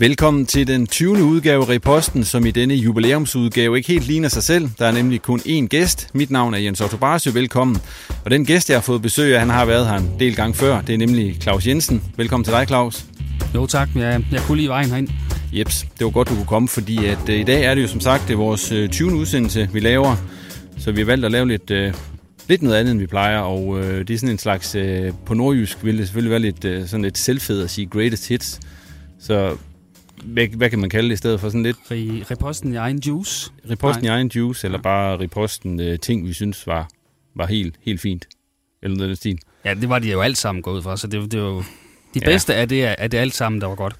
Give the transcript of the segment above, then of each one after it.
Velkommen til den 20. udgave af Reposten, som i denne jubilæumsudgave ikke helt ligner sig selv. Der er nemlig kun én gæst. Mit navn er Jens Otto Barsø. Velkommen. Og den gæst, jeg har fået besøg af, han har været her en del gange før. Det er nemlig Claus Jensen. Velkommen til dig, Claus. Jo tak, jeg, jeg kunne lige vejen herind. Jeps, det var godt, du kunne komme, fordi at, uh, i dag er det jo som sagt det er vores uh, 20. udsendelse, vi laver. Så vi har valgt at lave lidt, uh, lidt noget andet, end vi plejer. Og uh, det er sådan en slags, uh, på nordjysk vil det selvfølgelig være lidt, uh, sådan lidt selvfed at sige greatest hits. Så hvad, hvad kan man kalde det i stedet for sådan lidt? Reposten i egen juice. Reposten Nej. i egen juice, eller bare reposten uh, ting, vi synes var, var helt, helt fint. Eller noget af den stil. Ja, det var de jo alt sammen gået for, så det, det var jo... De bedste ja. af det er det alt sammen, der var godt.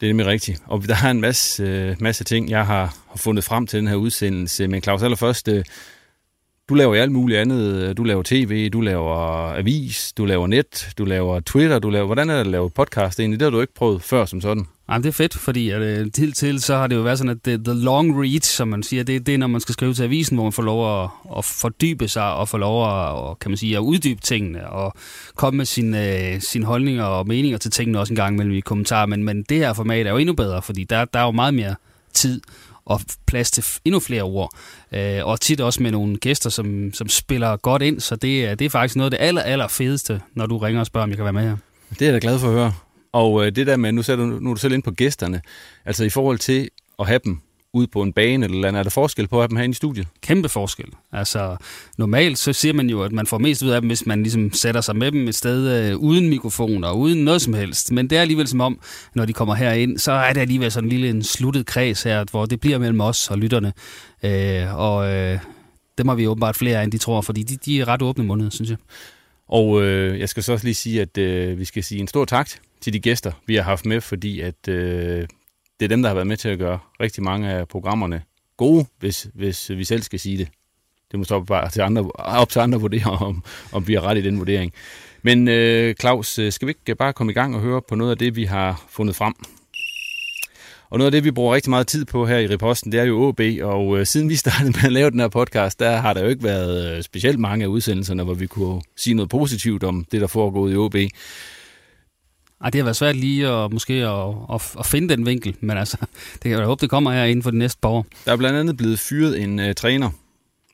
Det er nemlig rigtigt. Og der er en masse, øh, masse ting, jeg har, har fundet frem til den her udsendelse. Men Claus, allerførst, øh, du laver alt muligt andet. Du laver tv, du laver avis, du laver net, du laver Twitter, du laver... Hvordan er det at lave podcast egentlig? Det har du ikke prøvet før som sådan. Jamen, det er fedt, fordi at, øh, til til så har det jo været sådan, at det, the long reach, som man siger, det, det er, når man skal skrive til avisen, hvor man får lov at, at fordybe sig og få lov at, kan man sige, at uddybe tingene og komme med sine øh, sin holdninger og meninger til tingene også en gang mellem i kommentarer. Men, men det her format er jo endnu bedre, fordi der, der er jo meget mere tid og plads til endnu flere ord. Øh, og tit også med nogle gæster, som, som spiller godt ind, så det, er, det er faktisk noget af det aller, aller fedeste, når du ringer og spørger, om jeg kan være med her. Det er jeg da glad for at høre. Og øh, det der med, nu, du, nu er du selv ind på gæsterne, altså i forhold til at have dem ude på en bane eller andet, er der forskel på at have dem herinde i studiet? Kæmpe forskel. Altså normalt så siger man jo, at man får mest ud af dem, hvis man ligesom sætter sig med dem et sted øh, uden mikrofoner, uden noget som helst. Men det er alligevel som om, når de kommer herind, så er det alligevel sådan en lille en sluttet kreds her, hvor det bliver mellem os og lytterne. Øh, og øh, dem har vi åbenbart flere af, end de tror, fordi de, de er ret åbne måneder, synes jeg. Og øh, jeg skal så også lige sige, at øh, vi skal sige en stor tak til de gæster, vi har haft med, fordi at øh, det er dem, der har været med til at gøre rigtig mange af programmerne gode, hvis, hvis vi selv skal sige det. Det må så bare til andre, op til andre vurdere, om, om vi har ret i den vurdering. Men øh, Claus, øh, skal vi ikke bare komme i gang og høre på noget af det, vi har fundet frem? Og noget af det, vi bruger rigtig meget tid på her i Reposten, det er jo OB, og øh, siden vi startede med at lave den her podcast, der har der jo ikke været øh, specielt mange af udsendelserne, hvor vi kunne sige noget positivt om det, der foregår i OB. Ej, det har været svært lige at, måske at, at, at finde den vinkel, men altså, det kan jeg håbe, det kommer her inden for de næste par år. Der er blandt andet blevet fyret en uh, træner.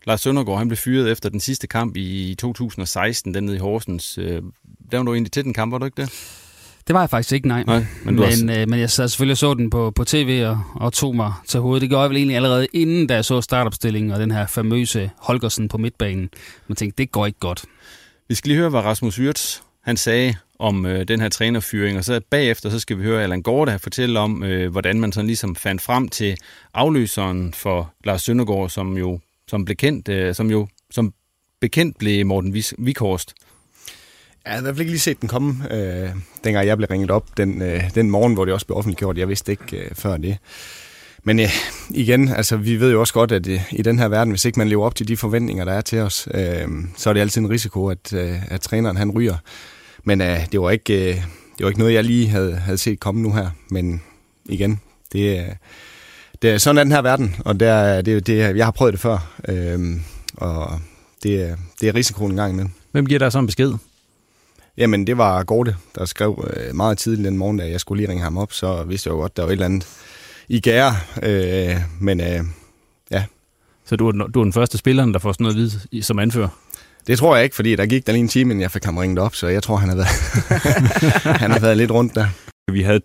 Lars Søndergaard, han blev fyret efter den sidste kamp i 2016, den nede i Horsens. Uh, der var du egentlig til den kamp, var du ikke det? Det var jeg faktisk ikke, nej. nej men, men, også... øh, men jeg sad selvfølgelig så den på, på tv og, og tog mig til hovedet. Det gjorde jeg vel egentlig allerede inden, da jeg så startopstillingen og den her famøse Holgersen på midtbanen. Man tænkte, det går ikke godt. Vi skal lige høre, hvad Rasmus Wirtz han sagde om øh, den her trænerfyring, og så bagefter så skal vi høre Allan Gorda fortælle om, øh, hvordan man sådan ligesom fandt frem til afløseren for Lars Søndergaard, som jo som bekendt, øh, som jo som bekendt blev Morten Vikhorst. Jeg havde i hvert fald ikke lige set den komme, øh, dengang jeg blev ringet op den, øh, den morgen, hvor det også blev offentliggjort. Jeg vidste ikke øh, før det. men øh, igen, altså vi ved jo også godt, at øh, i den her verden, hvis ikke man lever op til de forventninger, der er til os, øh, så er det altid en risiko, at, øh, at træneren han ryger. Men øh, det, var ikke, øh, det var ikke noget, jeg lige havde, havde set komme nu her. Men igen, det, øh, det er sådan er den her verden, og det er, det, det, jeg har prøvet det før. Øh, og det, det er risikoen en gang imellem. Hvem giver dig sådan en besked? Jamen, det var Gorte, der skrev øh, meget tidligt den morgen, da jeg skulle lige ringe ham op, så vidste jeg jo godt, der var et eller andet i gære. Øh, men øh, ja. Så du er, du er den første spiller, der får sådan noget at vide som anfører? Det tror jeg ikke, fordi der gik der lige en time, inden jeg fik ham ringet op, så jeg tror, han har været, han har været lidt rundt der. Vi havde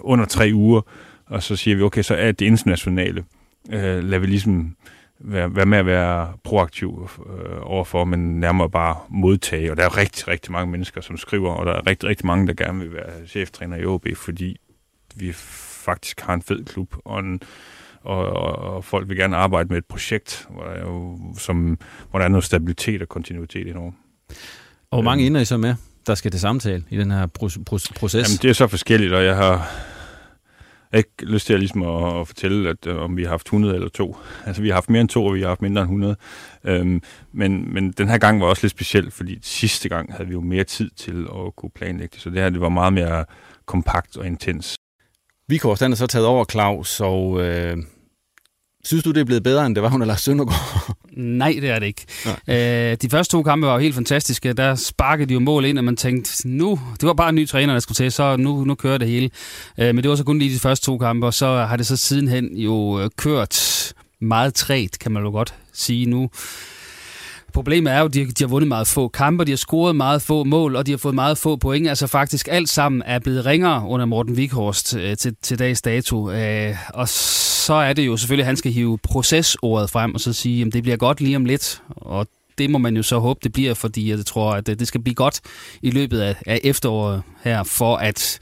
under tre uger, og så siger vi, okay, så er det internationale. Øh, lad vi ligesom være, være med at være proaktiv øh, overfor, men nærmere bare modtage. Og der er rigtig, rigtig mange mennesker, som skriver, og der er rigtig, rigtig mange, der gerne vil være cheftræner i OB, fordi vi faktisk har en fed klub, og, en, og, og, og folk vil gerne arbejde med et projekt, hvor der, er jo, som, hvor der er noget stabilitet og kontinuitet indover. Og hvor mange ender I så med, der skal til samtale i den her proces? Jamen, det er så forskelligt, og jeg har ikke lyst til at, ligesom at, at fortælle, at, øh, om vi har haft 100 eller to. Altså, vi har haft mere end to, og vi har haft mindre end 100. Øhm, men, men den her gang var også lidt speciel, fordi sidste gang havde vi jo mere tid til at kunne planlægge det. Så det her det var meget mere kompakt og intens. Vikors, den er så taget over, Claus, og øh, Synes du, det er blevet bedre, end det var under Lars Søndergaard? Nej, det er det ikke. Øh, de første to kampe var jo helt fantastiske. Der sparkede de jo mål ind, og man tænkte, nu, det var bare en ny træner, der skulle til, så nu, nu kører det hele. Øh, men det var så kun lige de første to kampe, og så har det så sidenhen jo øh, kørt meget træt, kan man jo godt sige nu. Problemet er jo, at de, de har vundet meget få kampe, de har scoret meget få mål, og de har fået meget få point. Altså faktisk alt sammen er blevet ringere under Morten Vikhorst øh, til, til dags dato. Øh, og så er det jo selvfølgelig, at han skal hive procesordet frem og så sige, at det bliver godt lige om lidt. Og det må man jo så håbe, det bliver, fordi jeg tror, at øh, det skal blive godt i løbet af, af efteråret her, for at,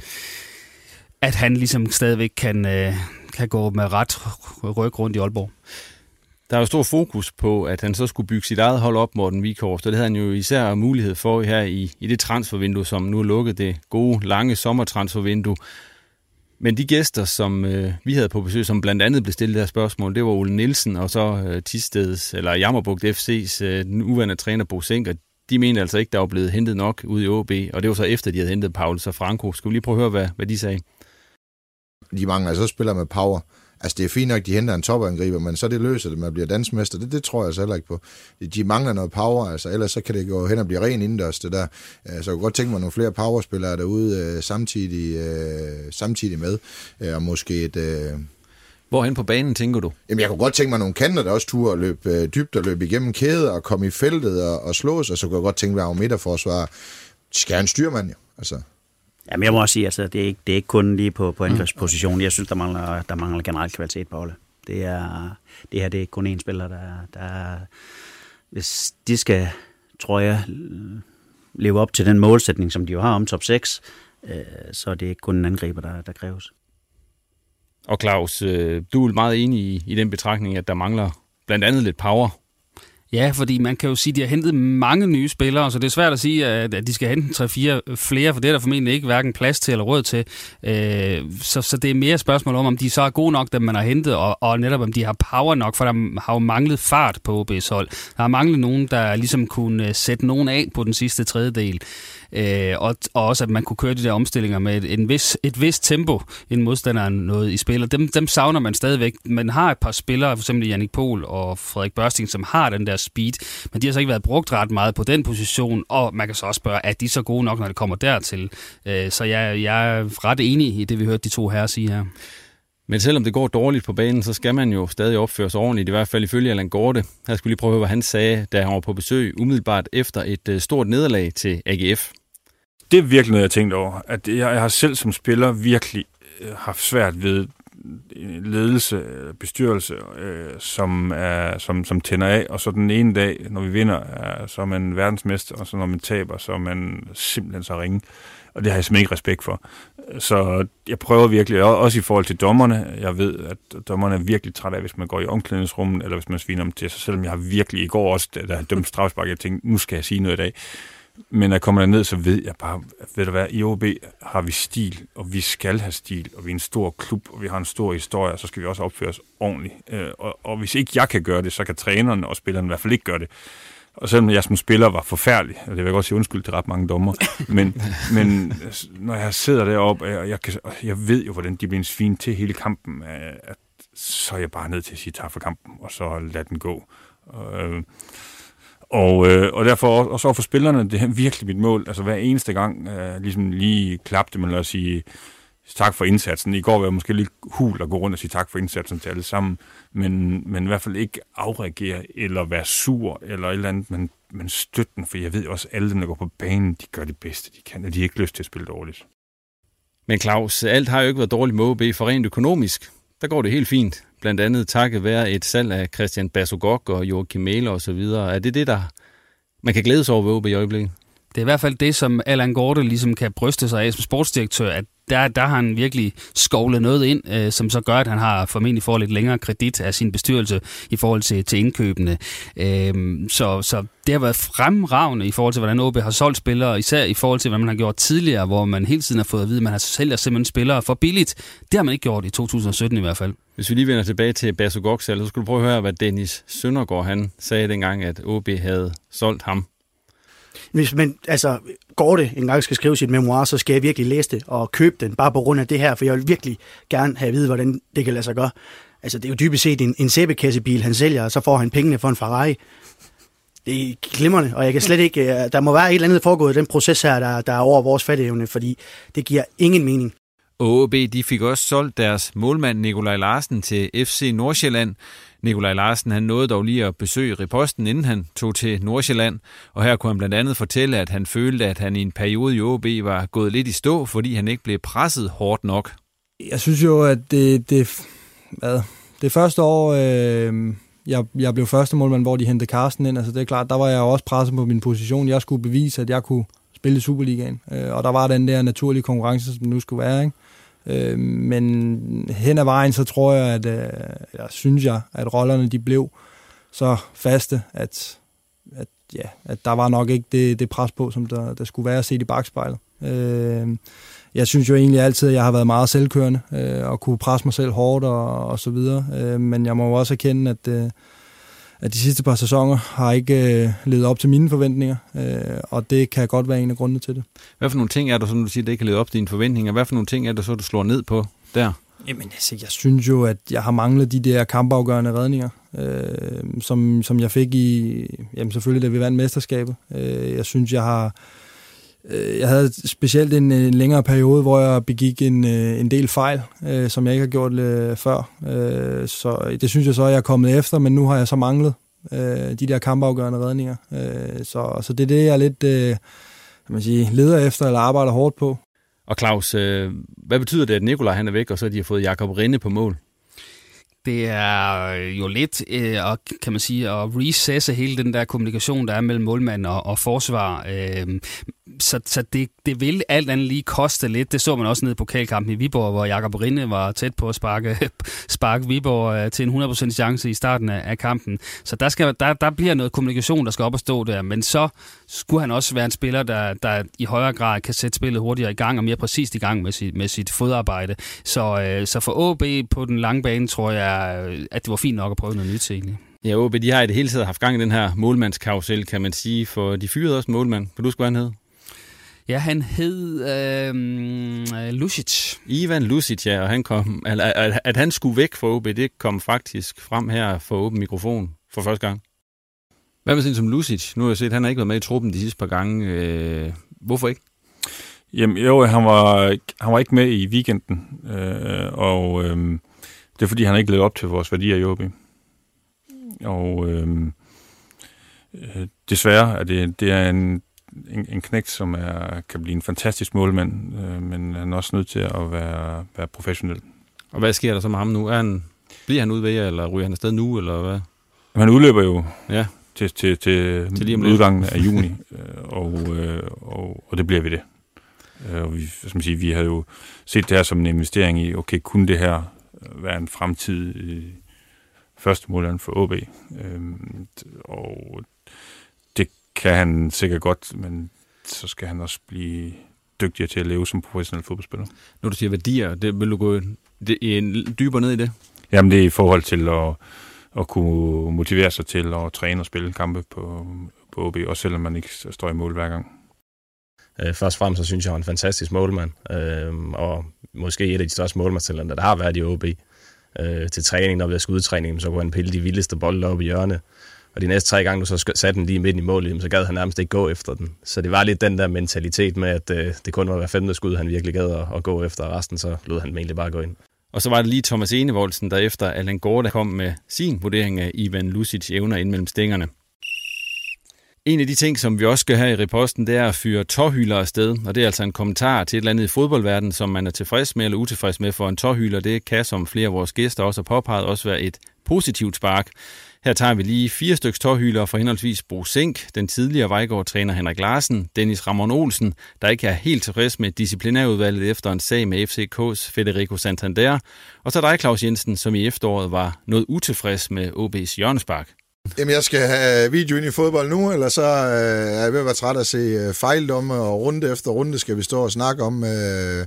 at han ligesom stadigvæk kan, øh, kan gå med ret ryg rundt i Aalborg. Der er jo stor fokus på, at han så skulle bygge sit eget hold op, Morten Vikhorst, og det havde han jo især mulighed for her i, i det transfervindue, som nu er lukket, det gode, lange sommertransfervindue. Men de gæster, som øh, vi havde på besøg, som blandt andet blev stillet her spørgsmål, det var Ole Nielsen og så øh, Tisteds, eller Jammerbugt FC's øh, nuværende træner Bo Sinker. de mente altså ikke, der var blevet hentet nok ud i OB, og det var så efter, de havde hentet Paul og Franco. Skal vi lige prøve at høre, hvad, hvad de sagde? De mangler altså spiller med power. Altså, det er fint nok, at de henter en topangriber, men så det løser det, man bliver dansmester. Det, det tror jeg altså heller ikke på. De mangler noget power, altså, ellers så kan det gå hen og blive ren indendørs, det der. Så jeg kunne godt tænke mig nogle flere powerspillere derude øh, samtidig, øh, samtidig med, øh, og måske et... Øh, Hvorhen på banen, tænker du? Jamen, jeg kunne godt tænke mig nogle kanter, der også turde at løbe øh, dybt og løbe igennem kæder og komme i feltet og, og slås, og så kunne jeg godt tænke mig, at midterforsvar skal en styrmand jo. Altså, Jamen, jeg må også sige, altså, det er ikke, det er ikke kun lige på, på angrebspositionen. Jeg synes, der mangler, der mangler generelt kvalitet på holdet. Det, er, det her det er ikke kun én spiller, der, der hvis de skal, tror jeg, leve op til den målsætning, som de jo har om top 6, øh, så er det ikke kun en angriber, der, der kræves. Og Claus, øh, du er meget enig i, i den betragtning, at der mangler blandt andet lidt power Ja, fordi man kan jo sige, at de har hentet mange nye spillere, så det er svært at sige, at de skal hente 3-4 flere, for det er der formentlig ikke hverken plads til eller råd til. Øh, så, så det er mere et spørgsmål om, om de så er gode nok, dem man har hentet, og, og netop om de har power nok, for der har jo manglet fart på OB's hold. Der har manglet nogen, der ligesom kunne øh, sætte nogen af på den sidste tredjedel. Øh, og, og også, at man kunne køre de der omstillinger med et, en vis, et vist tempo, en modstander noget i spil. Og dem, dem savner man stadigvæk. Man har et par spillere, f.eks. Jannik Pohl og Frederik Børsting, som har den der speed, men de har så ikke været brugt ret meget på den position, og man kan så også spørge, er de så gode nok, når det kommer dertil? Øh, så jeg, jeg er ret enig i det, vi hørte de to her sige her. Men selvom det går dårligt på banen, så skal man jo stadig opføre sig ordentligt, i hvert fald ifølge Allan Gorte. Jeg skulle lige prøve at høre, hvad han sagde, da han var på besøg umiddelbart efter et øh, stort nederlag til AGF det er virkelig noget, jeg har tænkt over. At jeg, jeg har selv som spiller virkelig øh, haft svært ved øh, ledelse, øh, bestyrelse, øh, som, er, som, som tænder af, og så den ene dag, når vi vinder, er, så er man verdensmester, og så når man taber, så er man simpelthen så ringe. Og det har jeg simpelthen ikke respekt for. Så jeg prøver virkelig, også i forhold til dommerne, jeg ved, at dommerne er virkelig trætte af, hvis man går i omklædningsrummet, eller hvis man sviner dem til sig, selvom jeg har virkelig i går også, da jeg dømte strafspark, jeg tænkte, nu skal jeg sige noget i dag men når jeg kommer derned, så ved jeg bare, ved du hvad, i OB har vi stil, og vi skal have stil, og vi er en stor klub, og vi har en stor historie, og så skal vi også opføre os ordentligt. Øh, og, og hvis ikke jeg kan gøre det, så kan træneren og spillerne i hvert fald ikke gøre det. Og selvom jeg som spiller var forfærdelig, og det vil jeg godt sige undskyld til ret mange dommer, men, men når jeg sidder deroppe, og jeg, jeg, kan, jeg ved jo, hvordan de bliver svin til hele kampen, at så er jeg bare nødt til at sige tak for kampen, og så lade den gå. Øh, og, øh, og derfor og så for spillerne, det er virkelig mit mål. Altså hver eneste gang, øh, ligesom lige klapte man, lad os sige, tak for indsatsen. I går var jeg måske lidt hul at gå rundt og sige tak for indsatsen til alle sammen, men, men i hvert fald ikke afreagere eller være sur eller et eller andet, men, men støtte den, for jeg ved også, at alle dem, der går på banen, de gør det bedste, de kan, og de har ikke lyst til at spille dårligt. Men Claus, alt har jo ikke været dårligt med OB for rent økonomisk. Der går det helt fint. Blandt andet takket være et salg af Christian Basogok og Joachim Mæler og så videre. Er det det, der man kan glæde sig over ved OB i øjeblikket? Det er i hvert fald det, som Allan Gorte ligesom kan bryste sig af som sportsdirektør, at der, der har han virkelig skovlet noget ind, øh, som så gør, at han har formentlig får lidt længere kredit af sin bestyrelse i forhold til, til indkøbene. Øh, så, så det har været fremragende i forhold til, hvordan OB har solgt spillere, især i forhold til, hvad man har gjort tidligere, hvor man hele tiden har fået at vide, at man har sælger simpelthen spillere for billigt. Det har man ikke gjort i 2017 i hvert fald. Hvis vi lige vender tilbage til Basogok så skulle du prøve at høre, hvad Dennis Søndergaard han sagde dengang, at OB havde solgt ham hvis man altså, går det en gang skal skrive sit memoir, så skal jeg virkelig læse det og købe den, bare på grund af det her, for jeg vil virkelig gerne have at vide, hvordan det kan lade sig gøre. Altså, det er jo dybest set en, en sæbekassebil, han sælger, og så får han pengene for en Ferrari. Det er glimrende, og jeg kan slet ikke... Øh, der må være et eller andet foregået i den proces her, der, der er over vores fatteevne, fordi det giver ingen mening. OB de fik også solgt deres målmand Nikolaj Larsen til FC Nordsjælland. Nikolaj Larsen han nåede dog lige at besøge reposten, inden han tog til Nordsjælland, og her kunne han blandt andet fortælle, at han følte, at han i en periode i OB var gået lidt i stå, fordi han ikke blev presset hårdt nok. Jeg synes jo, at det, det, hvad, det første år, øh, jeg, jeg blev første målmand, hvor de hentede Carsten ind, altså det er klart, der var jeg også presset på min position. Jeg skulle bevise, at jeg kunne spille i Superligaen, øh, og der var den der naturlige konkurrence, som nu skulle være, ikke? Øh, men hen ad vejen, så tror jeg, at øh, jeg synes jeg, at rollerne de blev så faste, at, at, ja, at der var nok ikke det, det pres på, som der, der skulle være set i bagspejlet. Øh, jeg synes jo egentlig altid, at jeg har været meget selvkørende øh, og kunne presse mig selv hårdt og, og så videre. Øh, men jeg må jo også erkende, at, øh, at de sidste par sæsoner har ikke øh, levet op til mine forventninger, øh, og det kan godt være en af grundene til det. Hvad for nogle ting er der, som du siger, det ikke har levet op til dine forventninger? Hvad for nogle ting er der så, du slår ned på der? Jamen, altså, jeg synes jo, at jeg har manglet de der kampafgørende redninger, øh, som, som jeg fik i, jamen selvfølgelig, da vi vandt mesterskabet. Øh, jeg synes, jeg har Øh, jeg havde specielt en, en længere periode, hvor jeg begik en, øh, en del fejl, øh, som jeg ikke har gjort øh, før. Øh, så det synes jeg så, at jeg er kommet efter, men nu har jeg så manglet øh, de der kampafgørende redninger. Øh, så, så det er det, jeg lidt øh, man sige, leder efter eller arbejder hårdt på. Og Claus, øh, hvad betyder det, at Nikolaj han er væk, og så de har fået Jakob Rinde på mål? Det er jo lidt, øh, og, kan man sige, at recesse hele den der kommunikation, der er mellem målmand og, og forsvar. Øh, så så det, det vil alt andet lige koste lidt. Det så man også nede i pokalkampen i Viborg, hvor Jakob Rinde var tæt på at sparke, sparke Viborg øh, til en 100% chance i starten af, af kampen. Så der, skal, der, der bliver noget kommunikation, der skal op og stå der. Men så skulle han også være en spiller, der, der i højere grad kan sætte spillet hurtigere i gang og mere præcist i gang med sit, med sit fodarbejde. Så, øh, så for AB på den lange bane tror jeg, at det var fint nok at prøve noget nyt egentlig. Ja, OB, de har i det hele taget haft gang i den her målmandskarusel, kan man sige, for de fyrede også målmand. Kan du huske, hvad han hed? Ja, han hed øh, Lucic. Ivan Lucic, ja, og han kom, at, at, at han skulle væk fra OB, det kom faktisk frem her for åben mikrofon for første gang. Hvad med sådan som Lucic? Nu har jeg set, at han har ikke været med i truppen de sidste par gange. Øh, hvorfor ikke? Jamen jo, han var, han var ikke med i weekenden, øh, og øh, det er fordi, han ikke levede op til vores værdier i OB. Og øh, øh, desværre er det, det er en en, en knægt, som er, kan blive en fantastisk målmand, øh, men han er også nødt til at være, være professionel. Og hvad sker der så med ham nu? Er han, bliver han ude ved jer, eller ryger han afsted nu, eller hvad? Han udløber jo ja. Til, til, til, til udgangen af juni, øh, og, øh, og, og det bliver vi det. Øh, og vi, som siger, vi har jo set det her som en investering i, okay, kunne det her være en fremtid i første målland for AB? Øh, og kan han sikkert godt, men så skal han også blive dygtigere til at leve som professionel fodboldspiller. Når du siger værdier, det vil du gå det, en, dybere ned i det? Jamen det er i forhold til at, at kunne motivere sig til at træne og spille kampe på, på OB, også selvom man ikke står i mål hver gang. Øh, først og fremmest så synes jeg, han er en fantastisk målmand, øh, og måske et af de største målmandstalenter, der har været i OB. Øh, til træning, når vi har skudtræning, så kunne han pille de vildeste bolde op i hjørnet. Og de næste tre gange, du så satte den lige midt i målet, så gad han nærmest ikke gå efter den. Så det var lidt den der mentalitet med, at øh, det kun var hver femte skud, han virkelig gad at, at gå efter, og resten så lod han egentlig bare gå ind. Og så var det lige Thomas Enevoldsen, der efter Allan Gorda kom med sin vurdering af Ivan Lucic evner ind mellem stængerne. En af de ting, som vi også skal have i reposten, det er at fyre tårhyler afsted, og det er altså en kommentar til et eller andet i fodboldverdenen, som man er tilfreds med eller utilfreds med, for en tårhyler, det kan, som flere af vores gæster også har påpeget, også være et positivt spark. Her tager vi lige fire stykker tårhyler fra henholdsvis Bo Sink, den tidligere Vejgaard-træner Henrik Larsen, Dennis Ramon Olsen, der ikke er helt tilfreds med disciplinærudvalget efter en sag med FCK's Federico Santander, og så dig, Claus Jensen, som i efteråret var noget utilfreds med OB's hjørnespark. Jamen, jeg skal have video ind i fodbold nu, eller så øh, er jeg ved at være træt af at se øh, fejldomme, og runde efter runde skal vi stå og snakke om. Øh,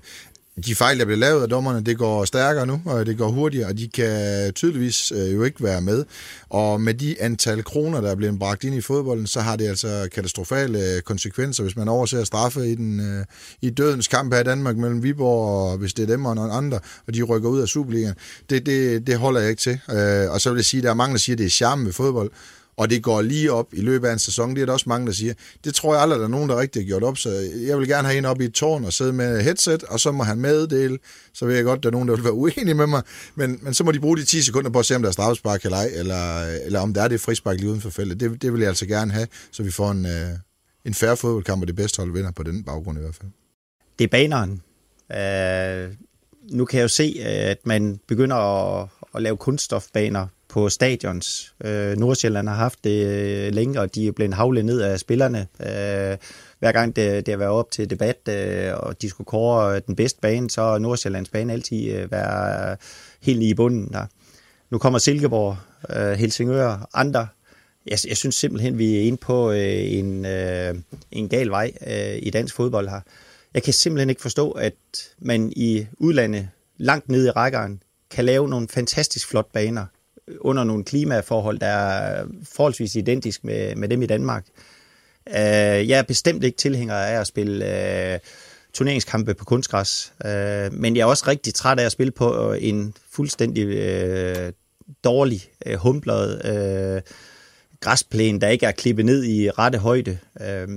de fejl, der bliver lavet af dommerne, det går stærkere nu, og det går hurtigere, og de kan tydeligvis øh, jo ikke være med. Og med de antal kroner, der er blevet bragt ind i fodbolden, så har det altså katastrofale øh, konsekvenser, hvis man overser straffe i, den, øh, i dødens kamp her i Danmark mellem Viborg, og hvis det er dem og nogle andre, og de rykker ud af Superligaen. Det, det, det holder jeg ikke til. Øh, og så vil jeg sige, at der er mange, der siger, at det er charme ved fodbold og det går lige op i løbet af en sæson. Det er der også mange, der siger. Det tror jeg aldrig, der er nogen, der rigtig har gjort op, så jeg vil gerne have en op i et tårn og sidde med headset, og så må han meddele. Så ved jeg godt, der er nogen, der vil være uenige med mig, men, men så må de bruge de 10 sekunder på at se, om der er straffespark eller ej, eller, eller om der er det frispark lige uden for feltet. Det, det vil jeg altså gerne have, så vi får en, øh, en færre fodboldkamp, og det bedste hold vinder på den baggrund i hvert fald. Det er baneren. Uh, nu kan jeg jo se, at man begynder at, at lave kunststofbaner på stadions. Øh, Nordsjælland har haft det øh, længe, og de er blevet havlet ned af spillerne. Øh, hver gang det, det har været op til debat, øh, og de skulle kåre øh, den bedste bane, så er Nordsjællands bane altid øh, være øh, helt i bunden. Der. Nu kommer Silkeborg, øh, Helsingør, andre. Jeg, jeg synes simpelthen, vi er inde på øh, en, øh, en gal vej øh, i dansk fodbold her. Jeg kan simpelthen ikke forstå, at man i udlandet, langt nede i rækkeren, kan lave nogle fantastisk flot baner, under nogle klimaforhold, der er forholdsvis identisk med, med dem i Danmark. Øh, jeg er bestemt ikke tilhænger af at spille øh, turneringskampe på kunstgræs, øh, men jeg er også rigtig træt af at spille på øh, en fuldstændig øh, dårlig, øh, humplet øh, græsplæne, der ikke er klippet ned i rette højde. Øh,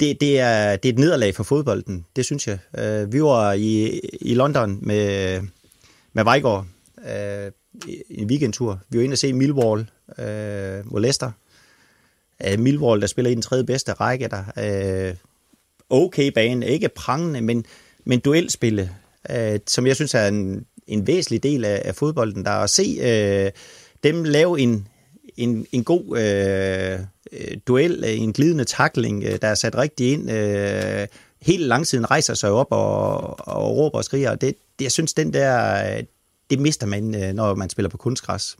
det, det, er, det er et nederlag for fodbolden, det synes jeg. Uh, vi var i, i London med, med Vejgaard, uh, øh, en weekendtur. Vi var inde og se Millwall øh, mod Leicester. Øh, Millwall, der spiller i den tredje bedste række, der øh, okay bane, ikke prangende, men, men duelspille, øh, som jeg synes er en, en væsentlig del af, af fodbolden, der at se øh, dem lave en, en, en god øh, øh duel, øh, en glidende takling, øh, der er sat rigtig ind. Øh, hele langsiden rejser sig op og, og råber og skriger. Det, det, jeg synes, den der, det mister man, øh, når man spiller på kunstgræs.